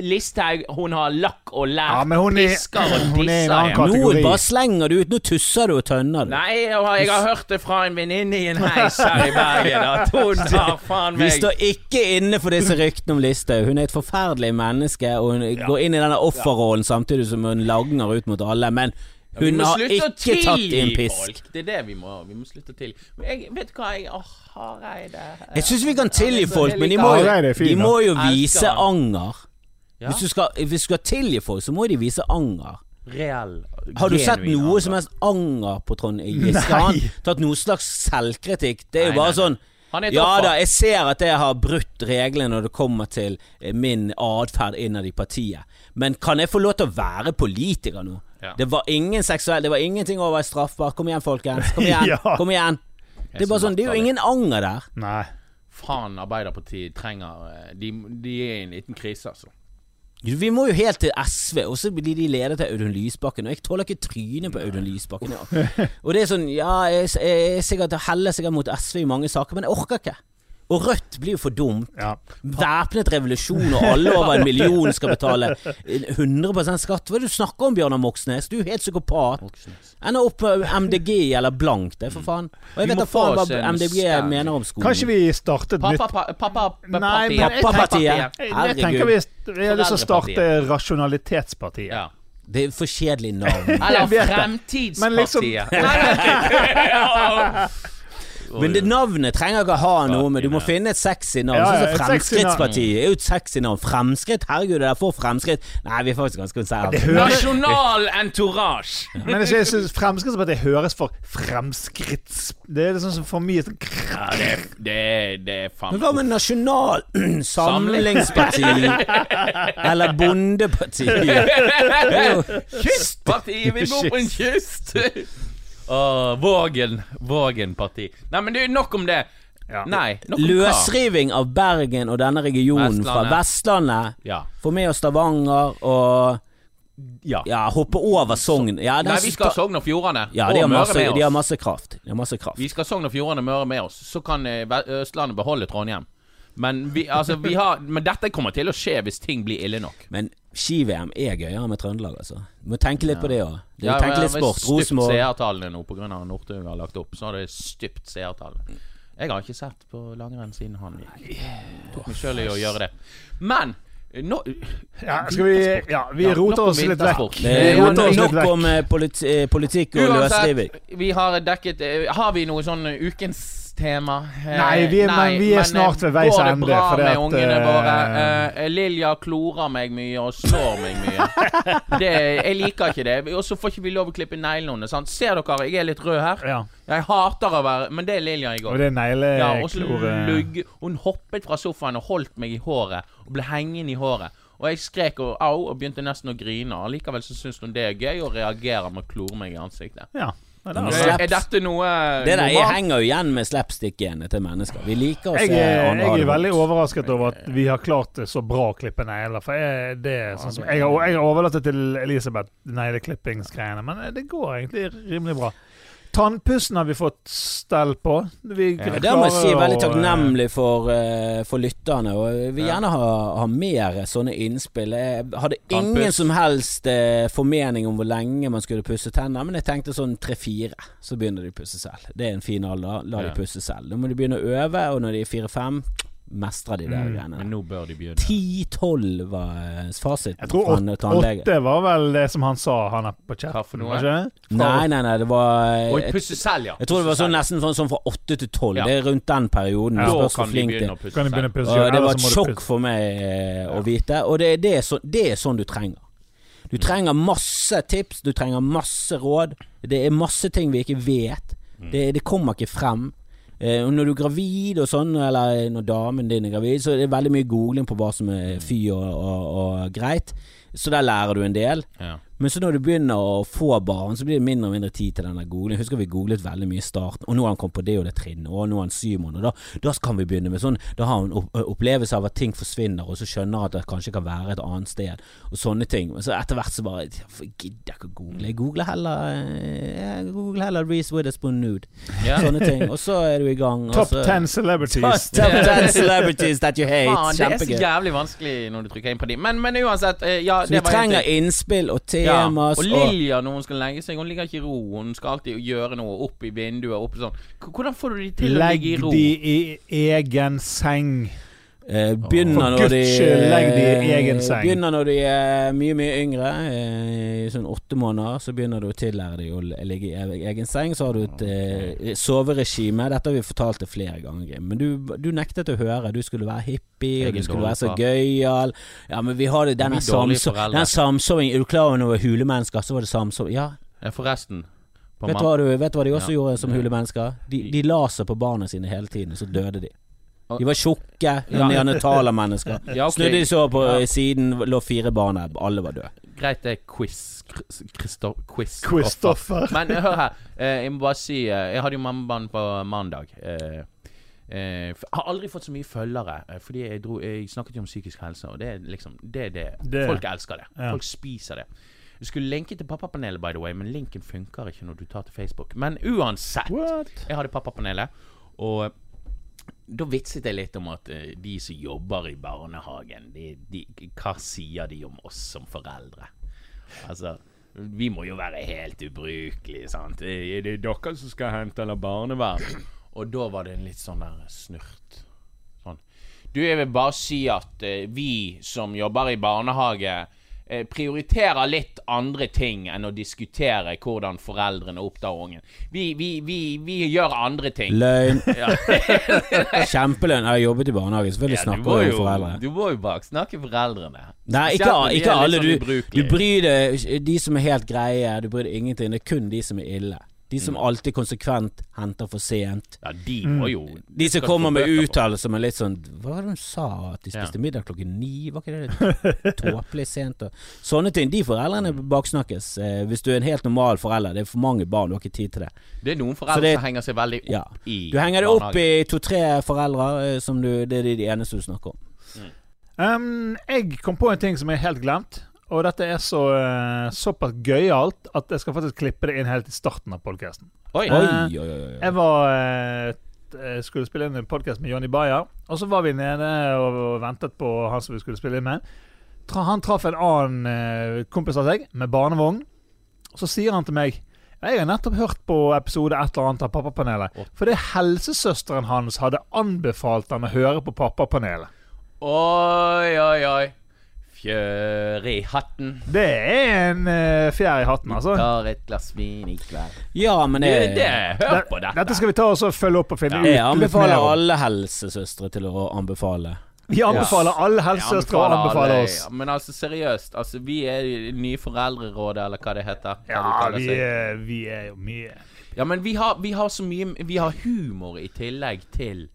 Listhaug. Hun har lakk og lær. Ja, men hun er- pisker og er disser. Nå bare slenger du ut. Nå tusser du og tønner du. Nei, jeg har, jeg har hørt det fra en venninne i en heis her i Bergen at hun tar faen Vi står ikke inne for disse ryktene om Listhaug. Hun er et forferdelig menneske, og hun går inn i denne offerrollen samtidig som hun lagner ut mot alle. Men hun har ikke tatt inn pisk. folk. Det er det vi må Vi må slutte til. Men jeg vet du hva jeg oh, Hareide Jeg syns vi kan tilgi Ja, folk, men de må, jo, de må jo vise anger. Ja. Hvis du skal, hvis du skal tilgi folk, så må de vise anger. Reell Har du sett noe anger. som helst anger på Trond Giske? Har han tatt noe slags selvkritikk? Det er jo Nei, bare nei, sånn Ja da, jeg ser at jeg har brutt reglene når det kommer til eh, min atferd innad i partiet, men kan jeg få lov til å være politiker nå? Ja. Det var ingen seksuell Det var ingenting over straffbart. Kom igjen, folkens. Kom igjen. Ja. Kom igjen. Det er bare sånn Det er jo ingen anger der. Nei. Faen, Arbeiderpartiet trenger eh, De, de er i en liten krise, altså. Vi må jo helt til SV, og så blir de ledet til Audun Lysbakken. Og jeg tåler ikke trynet på Audun Lysbakken. Ja. Og det er sånn Ja, jeg, jeg er sikkert jeg heller sikkert mot SV i mange saker, men jeg orker ikke. Og Rødt blir jo for dumt. Ja. Væpnet revolusjon, og alle over en million skal betale 100 skatt. Hva er det du snakker om, Bjørnar Moxnes? Du er helt psykopat. Ender opp med MDG eller blankt, det, for faen. Og jeg vet da faen hva MDG stand. mener om skolen. Kanskje vi startet nytt pappapartiet. jeg- tenker vi, vi har lyst til å starte Rasjonalitetspartiet. Ja. Det er for kjedelig navn. Eller. Fremtidspartiet. Men Men det navnet trenger ikke ha noe med Du må finne et sexy navn. Ja, Sånn ja, Fremskrittspartiet er jo et sexy navn. Fremskritt? Herregud, det er for fremskritt. Nei, vi er faktisk ganske Det konservative. Nasjonal entourage. men jeg synes Fremskrittspartiet høres for fremskritts... Det er liksom som for mye sånn Ja, det er, det det er faen Men hva med Nasjonal Samlingsparti? Eller Bondepartiet? Kystpartiet! Vi bor på en kyst! Åh, Vågen. Vågen-parti. Nei, men det er nok om det. Ja. Nei, nok om? Løsriving av Bergen og denne regionen fra Vestlandet. Vestlandet. Ja. Få med oss Stavanger og ja. ja, hoppe over Sogn. Ja, Nei, vi skal Sogn og Fjordane ja, og Møre masse, med de har masse kraft. De har masse kraft. Vi skal Sogn og Fjordane Møre med oss. Så kan eh, Østlandet beholde Trondheim. Men, vi, altså, vi har, men dette kommer til å skje hvis ting blir ille nok. Men ski-VM er gøyere med Trøndelag, altså. Du må tenke litt Ja. på det òg. Ja, tenke litt sport. Rosenborg seertallene nå pga. Northug har lagt opp. Så har det stupt seertallene. Jeg har ikke sett på langrenn siden han gikk. Tok meg sjøl i å gjøre det. Men nå Ja, skal vi Ja, vi Ja, roter oss litt vekk. Det ja, nok, om eh, politi eh, politikk og løsriving. Uansett, vi har dekket eh, Har vi noe sånn ukens tema? Eh, Nei, vi er- men vi er men, snart ved veis Går det bra med at, ungene eh, våre? Uh, Lilja klorer meg mye og slår meg mye. Det, jeg liker ikke det. Og så får ikke vi lov å klippe neglene hennes. Ser dere, jeg er litt rød her. Ja. Jeg hater å være Men det er Lilja i går. Og det er Ja, negleklore lugg Hun hoppet fra sofaen og holdt meg i håret og ble hengende i håret. Og jeg skrek og au og begynte nesten å grine. Allikevel så syns hun det er gøy og reagerer med å klore meg i ansiktet. Ja. Det er- slaps- Er, er dette noe Det der jeg henger jo igjen med slapstick-genet til mennesker. Vi liker å jeg, se er, andre jeg er veldig overrasket over at vi har klart det så bra å klippe negler. For jeg, det er sånn som, jeg, har, jeg har overlatt det til Elisabeth, negleklippingsgreiene. Men det går egentlig rimelig bra. Tannpussen har vi fått stell på. Vi Ja, det må jeg si. Veldig takknemlig for, eh, for lytterne. Og jeg vil Ja. gjerne ha, ha mer sånne innspill. Jeg hadde Tannpuss. ingen som helst eh, formening om hvor lenge man skulle pusse tenner, men jeg tenkte sånn tre-fire, så begynner de å pusse selv. Det er en fin alder. La Ja. de pusse selv. Nå må de begynne å øve, og når de er fire-fem, mestrer de der Mm, greiene. Men nå bør de begynne. Ti-tolv var fasiten. fasit Jeg tror åtte, var vel det som han sa, han er på noe? Ikke Nei, nei, nei, det var eh, Oi, jeg, pusse selv, ja. jeg tror det var sånn nesten sånn, sånn fra åtte til tolv. Ja. Det er rundt den perioden. Ja. Det Da kan de de begynne å pusse selv. Og det var et sjokk for meg eh, å vite, og det, det, er så, det er sånn du trenger. Du trenger masse tips, du trenger masse råd. Det er masse ting vi ikke vet. Det, det kommer ikke frem. Eh, og når du er gravid og sånn, eller når damen din er gravid, så er det veldig mye googling på hva som er fy og, og, og greit. Så der lærer du en del. Ja. Men så når du begynner å få barn, så blir det mindre og mindre tid til denne googling Jeg husker vi googlet veldig mye i starten, og nå har han kommet på det og det trinnet, og nå er han syv måneder. Da, da kan vi begynne med sånn Da har han opplevelse av at ting forsvinner, og så skjønner han at det kanskje kan være et annet sted, og sånne ting. Men så etter hvert så bare Jeg gidder ikke å google. Jeg googler heller eh, Jeg googler heller Reece Witherspoon nude. Yeah. Sånne ting. Og så er du i gang. Top så- ten celebrities. Top 10 celebrities that you hate. Man, det er så jævlig vanskelig når du trykker inn på de. Men, men uansett, eh, ja, Så vi det var en trenger ting. Og Ja, og Lilja når hun skal legge seg, hun ligger ikke i ro. Hun skal alltid gjøre noe opp i vinduet. Opp sånn. Hvordan får du de til å Legg ligge i ro? Legg de i egen seng. Eh, begynner når de eh. Begynner når de er mye, mye yngre. eh, I sånn åtte måneder så begynner du å tillære dem å ligge i e- egen seng. Så har du et okay. soveregime. Dette har vi fortalt det flere ganger, Men du, du nektet å høre. Du skulle være hippie, du skulle være så gøyal. Ja, men vi har det, denne samsovingen er du klar over når hulemennesker, så var det samsoving? Ja, ja, Forresten vet du, hva du, vet du hva de også Ja. gjorde som hulemennesker? De, de la seg på barna sine hele tiden, så døde de. De var tjukke, Ja. neandertalermennesker. Ja, okay. Snudde de så på Ja. siden, lå fire barn der. Alle var døde. Greit, det er quiz. Kris- Kristo- quiz. Kristoffer. Men hør her. Eh, jeg må bare si eh, Jeg hadde jo mammabarn på mandag. Eh, eh, har aldri fått så mye følgere, eh, fordi jeg, dro, jeg snakket jo om psykisk helse, og det er liksom Det er det. Det- Folk elsker det. Ja. Folk spiser det. Jeg skulle lenke til Pappapanelet, by the way, men linken funker ikke når du tar til Facebook. Men uansett. What? Jeg hadde Pappapanelet, og da vitset jeg litt om at uh, de som jobber i barnehagen, de, de, hva sier de om oss som foreldre? Altså, vi må jo være helt ubrukelige, sant? Er det dere som skal hente eller barnevern? Og da var det en litt sånn der snurt. Sånn. Du, jeg vil bare si at uh, vi som jobber i barnehage, eh, prioriterer litt andre ting enn å diskutere hvordan foreldrene oppdrar ungen. Vi, vi, vi, vi gjør andre ting. Løgn. Ja. Kjempeløgn. Jeg har jobbet i barnehage. Selvfølgelig Ja, snakker jeg om foreldre. Du må jo baksnakke foreldrene. Nei, ikke, ikke alle. sånn Du, du bryr deg De som er helt greie, du bryr deg ingenting. Det er kun de som er ille. De Mm. som alltid konsekvent henter for sent. Ja, de må jo De som kommer med uttalelser som er litt sånn Hva var det hun sa? At de Ja. spiste middag klokken ni? Var ikke det tåpelig sent? Og, sånne ting. De foreldrene baksnakkes. Eh, hvis du er en helt normal forelder. Det er for mange barn, du har ikke tid til det. Det er noen foreldre det- som henger seg veldig opp Ja. i Du henger deg opp i to-tre foreldre, eh, som du, det er de eneste du snakker om. Um, jeg kom på en ting som jeg helt glemt. Og dette er så eh, såpass gøyalt at jeg skal faktisk klippe det inn helt i starten av podkasten. Oi! Eh, Oi, oi, oi. oi. Jeg var eh, skulle spille inn en podkast med Johnny Bayer, og så var vi nede og, ventet på han som vi skulle spille inn med. tra, han traff en annen kompis av seg med barnevogn. Og Så sier han til meg jeg har nettopp hørt på episode et eller annet av Pappapanelet. For Fordi helsesøsteren hans hadde anbefalt han å høre på Pappapanelet. Oi, oi, oi. Fjør i hatten. Det er en uh, fjær i hatten, altså. Tar et glass vin i kveld. Ja, men Det, det, det, hør Det- på dette. Dette skal vi ta og følge opp og finne ja. ut litt anbefaler mer om. alle helsesøstre til å anbefale. Vi anbefaler alle Jeg helsesøstre å anbefale alle- oss. Men altså, seriøst. Altså, vi er i nye foreldrerådet, eller hva det heter. Hva Ja, vi er, vi er jo mye Ja, men vi har, vi har så mye Vi har humor i tillegg til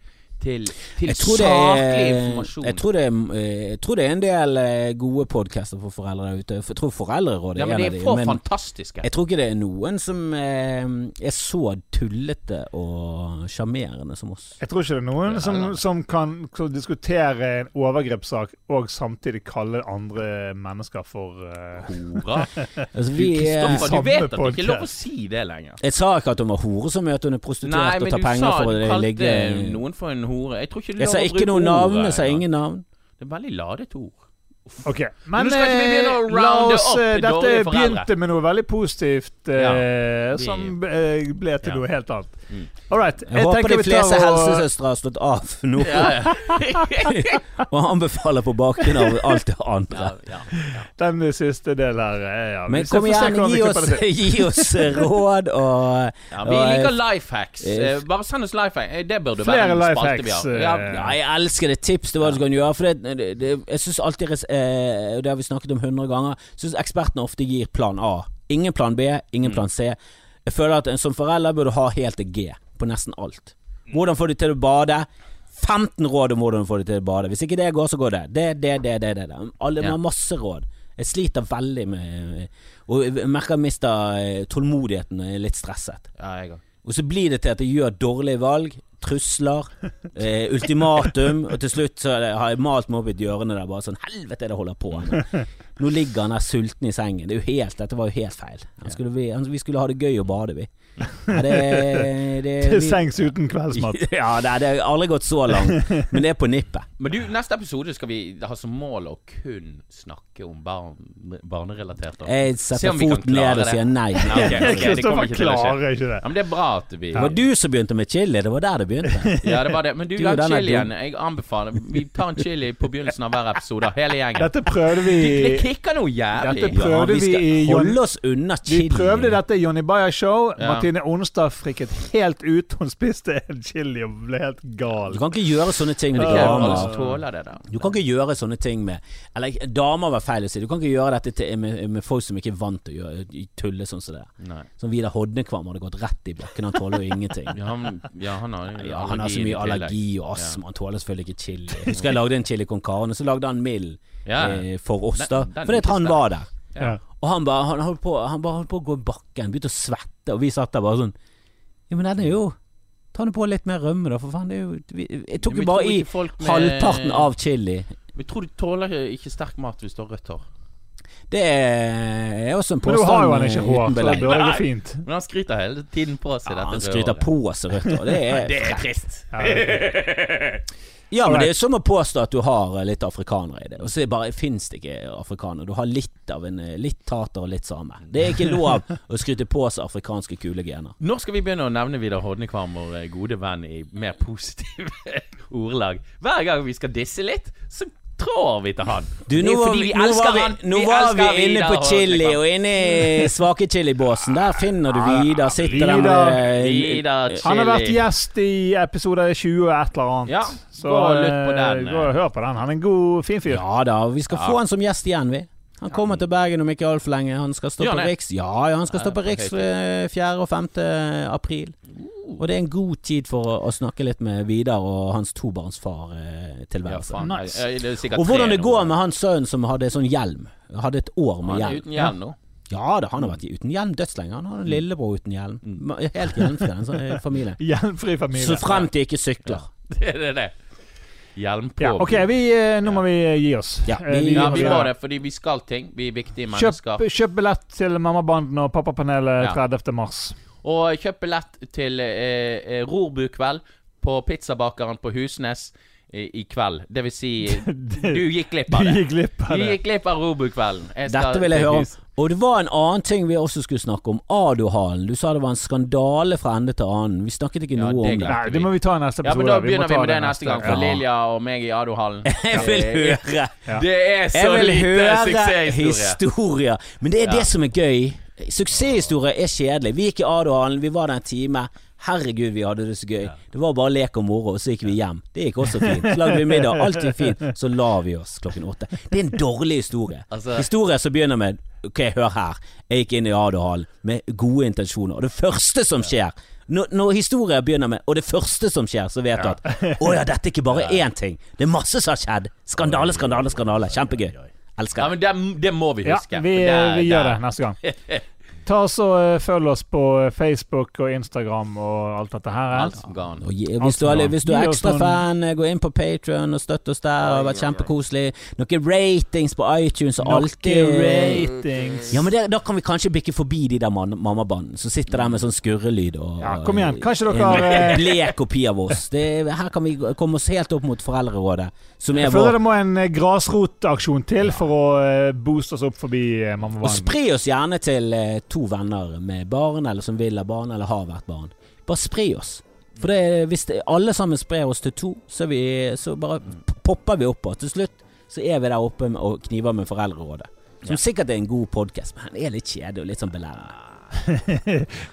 Til, til Jeg tror, det saklig er, informasjon. jeg, tror det er, eh, jeg tror det er en del eh, gode podcaster for foreldre der ute. Jeg tror Foreldrerådet ja, er men en av er for Men fantastiske. jeg tror ikke det er noen som eh, er så tullete og sjarmerende som oss. Jeg tror ikke det er noen er som, som kan diskutere en overgrepssak og samtidig kalle andre mennesker for uh... Hora. Altså, vi er, Kristoffer, du vet at det ikke er lov å si det lenger. jeg sa ikke at hun var hore som møter hun er prostituert Nei, og tar penger for å ligge noen for en hore. Jeg tror ikke det er Jeg lov sa å ikke bruke noe navn, ordet jeg sa ingen navn. Det er veldig ladet ord. OK. Men nå skal ikke vi begynne å eh, la rounde oss opp eh, Dette dårlige foreldre. begynte med noe veldig positivt eh, Ja, vi- som eh, ble til Ja. noe helt annet. Mm. All right. Jeg håper de fleste og- helsesøstre har stått av nå Ja, ja. og anbefaler på bakgrunn av alt det andre. ja, ja, ja. Den siste delen her eh, ja. Men kom igjen, gi oss, gi oss råd og Ja, vi liker eh, life hacks. eh, Eh, Bare send oss life hacks. Eh, Det burde Flere være en life spalte vi har. eh, Ja, Ja, jeg elsker det. Tips til hva du kan gjøre. For det, det, det, jeg syns alltid eh, Det har vi snakket om hundre ganger. Syns ekspertene ofte gir plan A. Ingen plan B, ingen Mm. plan C. Jeg føler at en som forelder burde ha helt til G på nesten alt. Hvordan får du til å bade? 15 råd om hvordan du får det til å bade. Hvis ikke det går, så går det. Det, det, det, det. det, det. Alle Ja. har masse råd. Jeg sliter veldig med Og jeg merker jeg mister eh, tålmodigheten når jeg er litt stresset. ja, jeg. Og så blir det til at jeg gjør dårlige valg, trusler, eh, ultimatum, og til slutt så er har jeg malt meg opp i et hjørne der bare sånn Helvete, det holder på med. Nå ligger han der sulten i sengen. Det er jo helt, dette var jo helt feil. Skulle, vi skulle ha det gøy og bade, vi. Ja, det, det, Til sengs uten kveldsmat. Ja, det, det har aldri gått så langt, men det er på nippet. Men du, neste episode skal vi ha som mål å kun snakke om barn, barnerelatert. Jeg setter foten ned og sier nei. Nei, ok, ok, det kommer Kristoffer ikke til å skje. klarer ikke det. Ja, men det er bra at vi Det var du som begynte med chili. Det var der det begynte. Ja, det var det. Men du, Du, den chilien. Jeg anbefaler Vi tar en chili på begynnelsen av hver episode. Hele gjengen. Dette prøvde vi Det kicker noe jævlig. Dette prøvde vi vi skal i holde oss unna chili. Vi prøvde dette i Jonny Bayer Show. Ja. Martine Onstad frikket helt ut. Hun spiste en chili og ble helt gal. Du kan ikke gjøre sånne ting med er damer. Du kan ikke gjøre sånne ting med Eller damer var feil å si. Du kan ikke gjøre dette til, med, med folk som ikke er vant til å gjøre, tulle sånn som det. Nei. Som Vidar Hodnekvam hadde gått rett i bakken. Han tåler jo ingenting. Ja, han, ja, han har Ja, han har så mye allergi og astma. Han tåler selvfølgelig ikke chili. Husker jeg lagde en chili con carne, så lagde han mild eh, for oss, da. Fordi at han var der. Ja. Og han bare, han holdt på, han bare holdt på å gå i bakken, begynte å svette, og vi satt der bare sånn Ja, men den er jo Ta nå på litt mer rømme, da, for faen. Det er jo vi, Jeg tok Vi jo bare i med- halvparten av chili. Vi tror du tåler ikke sterk mat hvis du har rødt hår. Det er også en påstand. Men du har jo han ikke hår, så det burde gå fint. Men han skryter hele tiden på seg Ja, dette han skryter på seg rødt hår. Det er, Det er trist. Ja, men det er som å påstå at du har eh, litt afrikanere i det. Og så bare fins det ikke afrikanere. Du har litt av en eh, Litt tater og litt same. Det er ikke lov å skryte på seg afrikanske kule gener. Når skal vi begynne å nevne Vidar Hodnekvam, vår eh, gode venn, i mer positive ordlag? Hver gang vi skal disse litt, så trår vi til han. Du, nå var vi, vi nå var vi, nå Vi var vi inne på chili, og inne i svake chili-båsen. Der finner du Vidar. Sitter der med eh, Vidar Han har vært gjest i episode 20 og et eller annet. Ja, Så gå og lytt på eh, den, gå og hør på den. Han er en god, fin fyr. Ja da, vi skal få han som gjest igjen, vi. Han kommer til Bergen om ikke altfor lenge. Han skal stå på? Riks. Ja, ja, han skal Ja, stå på Riks eh, 4. og 5. april. Og det er en god tid for å, å snakke litt med Vidar og hans tobarnsfar-tilværelse. faen. Nice. Ja, nice. og hvordan det går med hans sønn som hadde sånn hjelm. Hadde et år med Han er hjelm. uten hjelm nå. Ja da, han har vært uten hjelm dødslenge. Han har en lillebror uten hjelm. Helt hjelmfri, en sånn eh, familie. Hjelmfri familie. Så frem til ikke sykler. Det er det. Det. på. Ja, OK, vi, eh, nå må vi gi oss. Ja, Eh, vi- Ja, må vi må det, fordi vi skal ting. Vi er viktige mennesker. kjøp billett til Mammabanden og Pappapanelet Ja. 30. mars. Og kjøp billett til eh, eh, rorbukveld på Pizzabakeren på Husnes i, kveld. Det vil si, du gikk glipp av Du det. gikk glipp av Du det. gikk glipp av skal Dette vil jeg høre om. Og det var en annen ting vi også skulle snakke om. Adohallen. Du sa det var en skandale fra ende til annen. Vi snakket ikke Ja, noe det om det. Nei, det må vi ta i neste episode. Ja, men Da begynner vi vi med det neste gang, for Ja. Lilja og meg i Adohallen. Jeg vil høre. Ja. Det er så Jeg vil lite høre suksesshistorie. historier. Men det er Ja. det som er gøy. Suksesshistorie er kjedelig. Vi gikk i Adohallen, vi var der en time. Herregud, vi hadde det så gøy. Det var bare lek og moro, og så gikk vi hjem. Det gikk også fint. Så lagde vi middag, alt gikk fint. Så la vi oss klokken åtte. Det er en dårlig historie. Altså- Historie som begynner med Ok, hør her. Jeg gikk inn i Adohallen med gode intensjoner, og det første som skjer når, når historier begynner med Og det første som skjer, så vet du at Å ja, dette er ikke bare én ting. Det er masse som har skjedd. Skandale, skandale, skandale. Kjempegøy. Elsker Ja, det. men det, det må vi Ja, huske. vi, det, vi gjør der- det neste gang. Ta oss og eh, Følg oss på Facebook og Instagram og alt dette her. Alt han. Og gi, hvis, du er, hvis du er Gi ekstra fan, eh, gå inn på Patrion og støtt oss der. Det har vært kjempekoselig. Noen ratings på iTunes og alltid Noen ratings. Ja, men det, Da kan vi kanskje bikke forbi de der mammabandene som sitter der med sånn skurrelyd og Ja, kom igjen. Kanskje dere En blek kopi av oss. Det, her kan vi komme oss helt opp mot Foreldrerådet, som er Jeg føler vår det må en eh, grasrotaksjon til for å eh, booste oss opp forbi eh, Og mammavann. spre oss gjerne til eh, to venner med barn, eller som vil ha barn, eller har vært barn. Bare spre oss. For det, hvis det, alle sammen sprer oss til to, så, vi, så bare popper vi opp, og til slutt så er vi der oppe med, og kniver med Foreldrerådet. Som sikkert er en god podkast, men den er litt kjedelig og litt sånn belærende.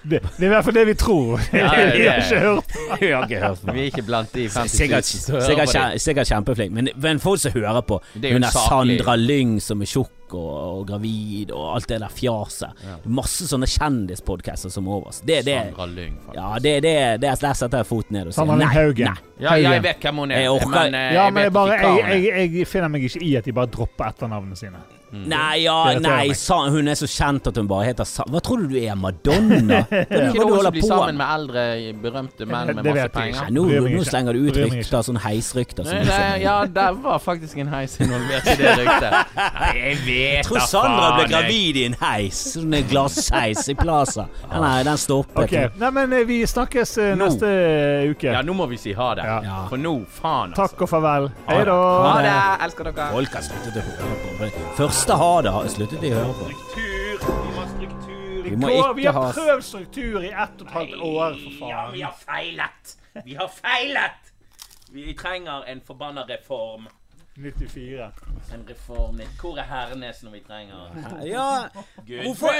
det, det er i hvert fall det vi tror. Ja, vi har ikke hørt. Jeg har ikke hørt på Vi er ikke blant de 50 000 Sikkert, som hører sikkert, på sikkert kjempeflink, men, men folk som hører på er Hun er Sandra Lyng som er tjukk og, og gravid, og alt det der fjaset. Ja. Masse sånne kjendispodcaster som er over oss. Det, det, Sandra Lyng, faktisk. ja, det, det, det, der setter jeg foten ned og sier nei. Haugen. nei. Ja, jeg vet hvem hun er, Jeg orker- men jeg, Ja, men jeg, bare, jeg, jeg finner meg ikke i at de bare dropper etternavnene sine. Nei, ja, nei sa, hun er så kjent at hun bare heter Sa... Hva tror du du er, Madonna? Hva er det du holder på sammen med? eldre, berømte menn med masse penger? Nei, nå, nå slenger du ut rykter, sånne heisrykter. som Nei, nei, ja, det var faktisk en heis involvert i det ryktet. Jeg vet Jeg tror Sandra ble gravid i en heis. Sånn en glassheis i Plaza. Nei, den stoppet. Okay. Nei, men eh, vi snakkes Nå. neste uke. Ja, nå må vi si ha det. Ja. Ja. For nå, faen, altså. Takk og farvel. Hei da. Ha det! Elsker dere. Folk har sluttet å høre på. For det Første ha det sluttet de å høre på. Struktur. Vi må ha struktur. Vi må Kåre, vi har ha prøvd struktur i ett og et halvt år, for Ja, vi har feilet. Vi har feilet. Vi trenger en forbanna reform. 94. En reform. Hvor er Hernes når vi trenger Ja, Hvorfor-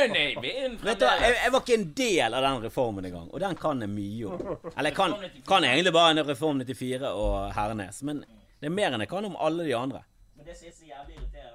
vet du, jeg, jeg var ikke en del av den reformen engang, og den kan jeg mye om. Eller jeg kan, kan egentlig bare en Reform 94 og Hernes, men det er mer enn jeg kan om alle de andre. Men det som er så jævlig irriterende,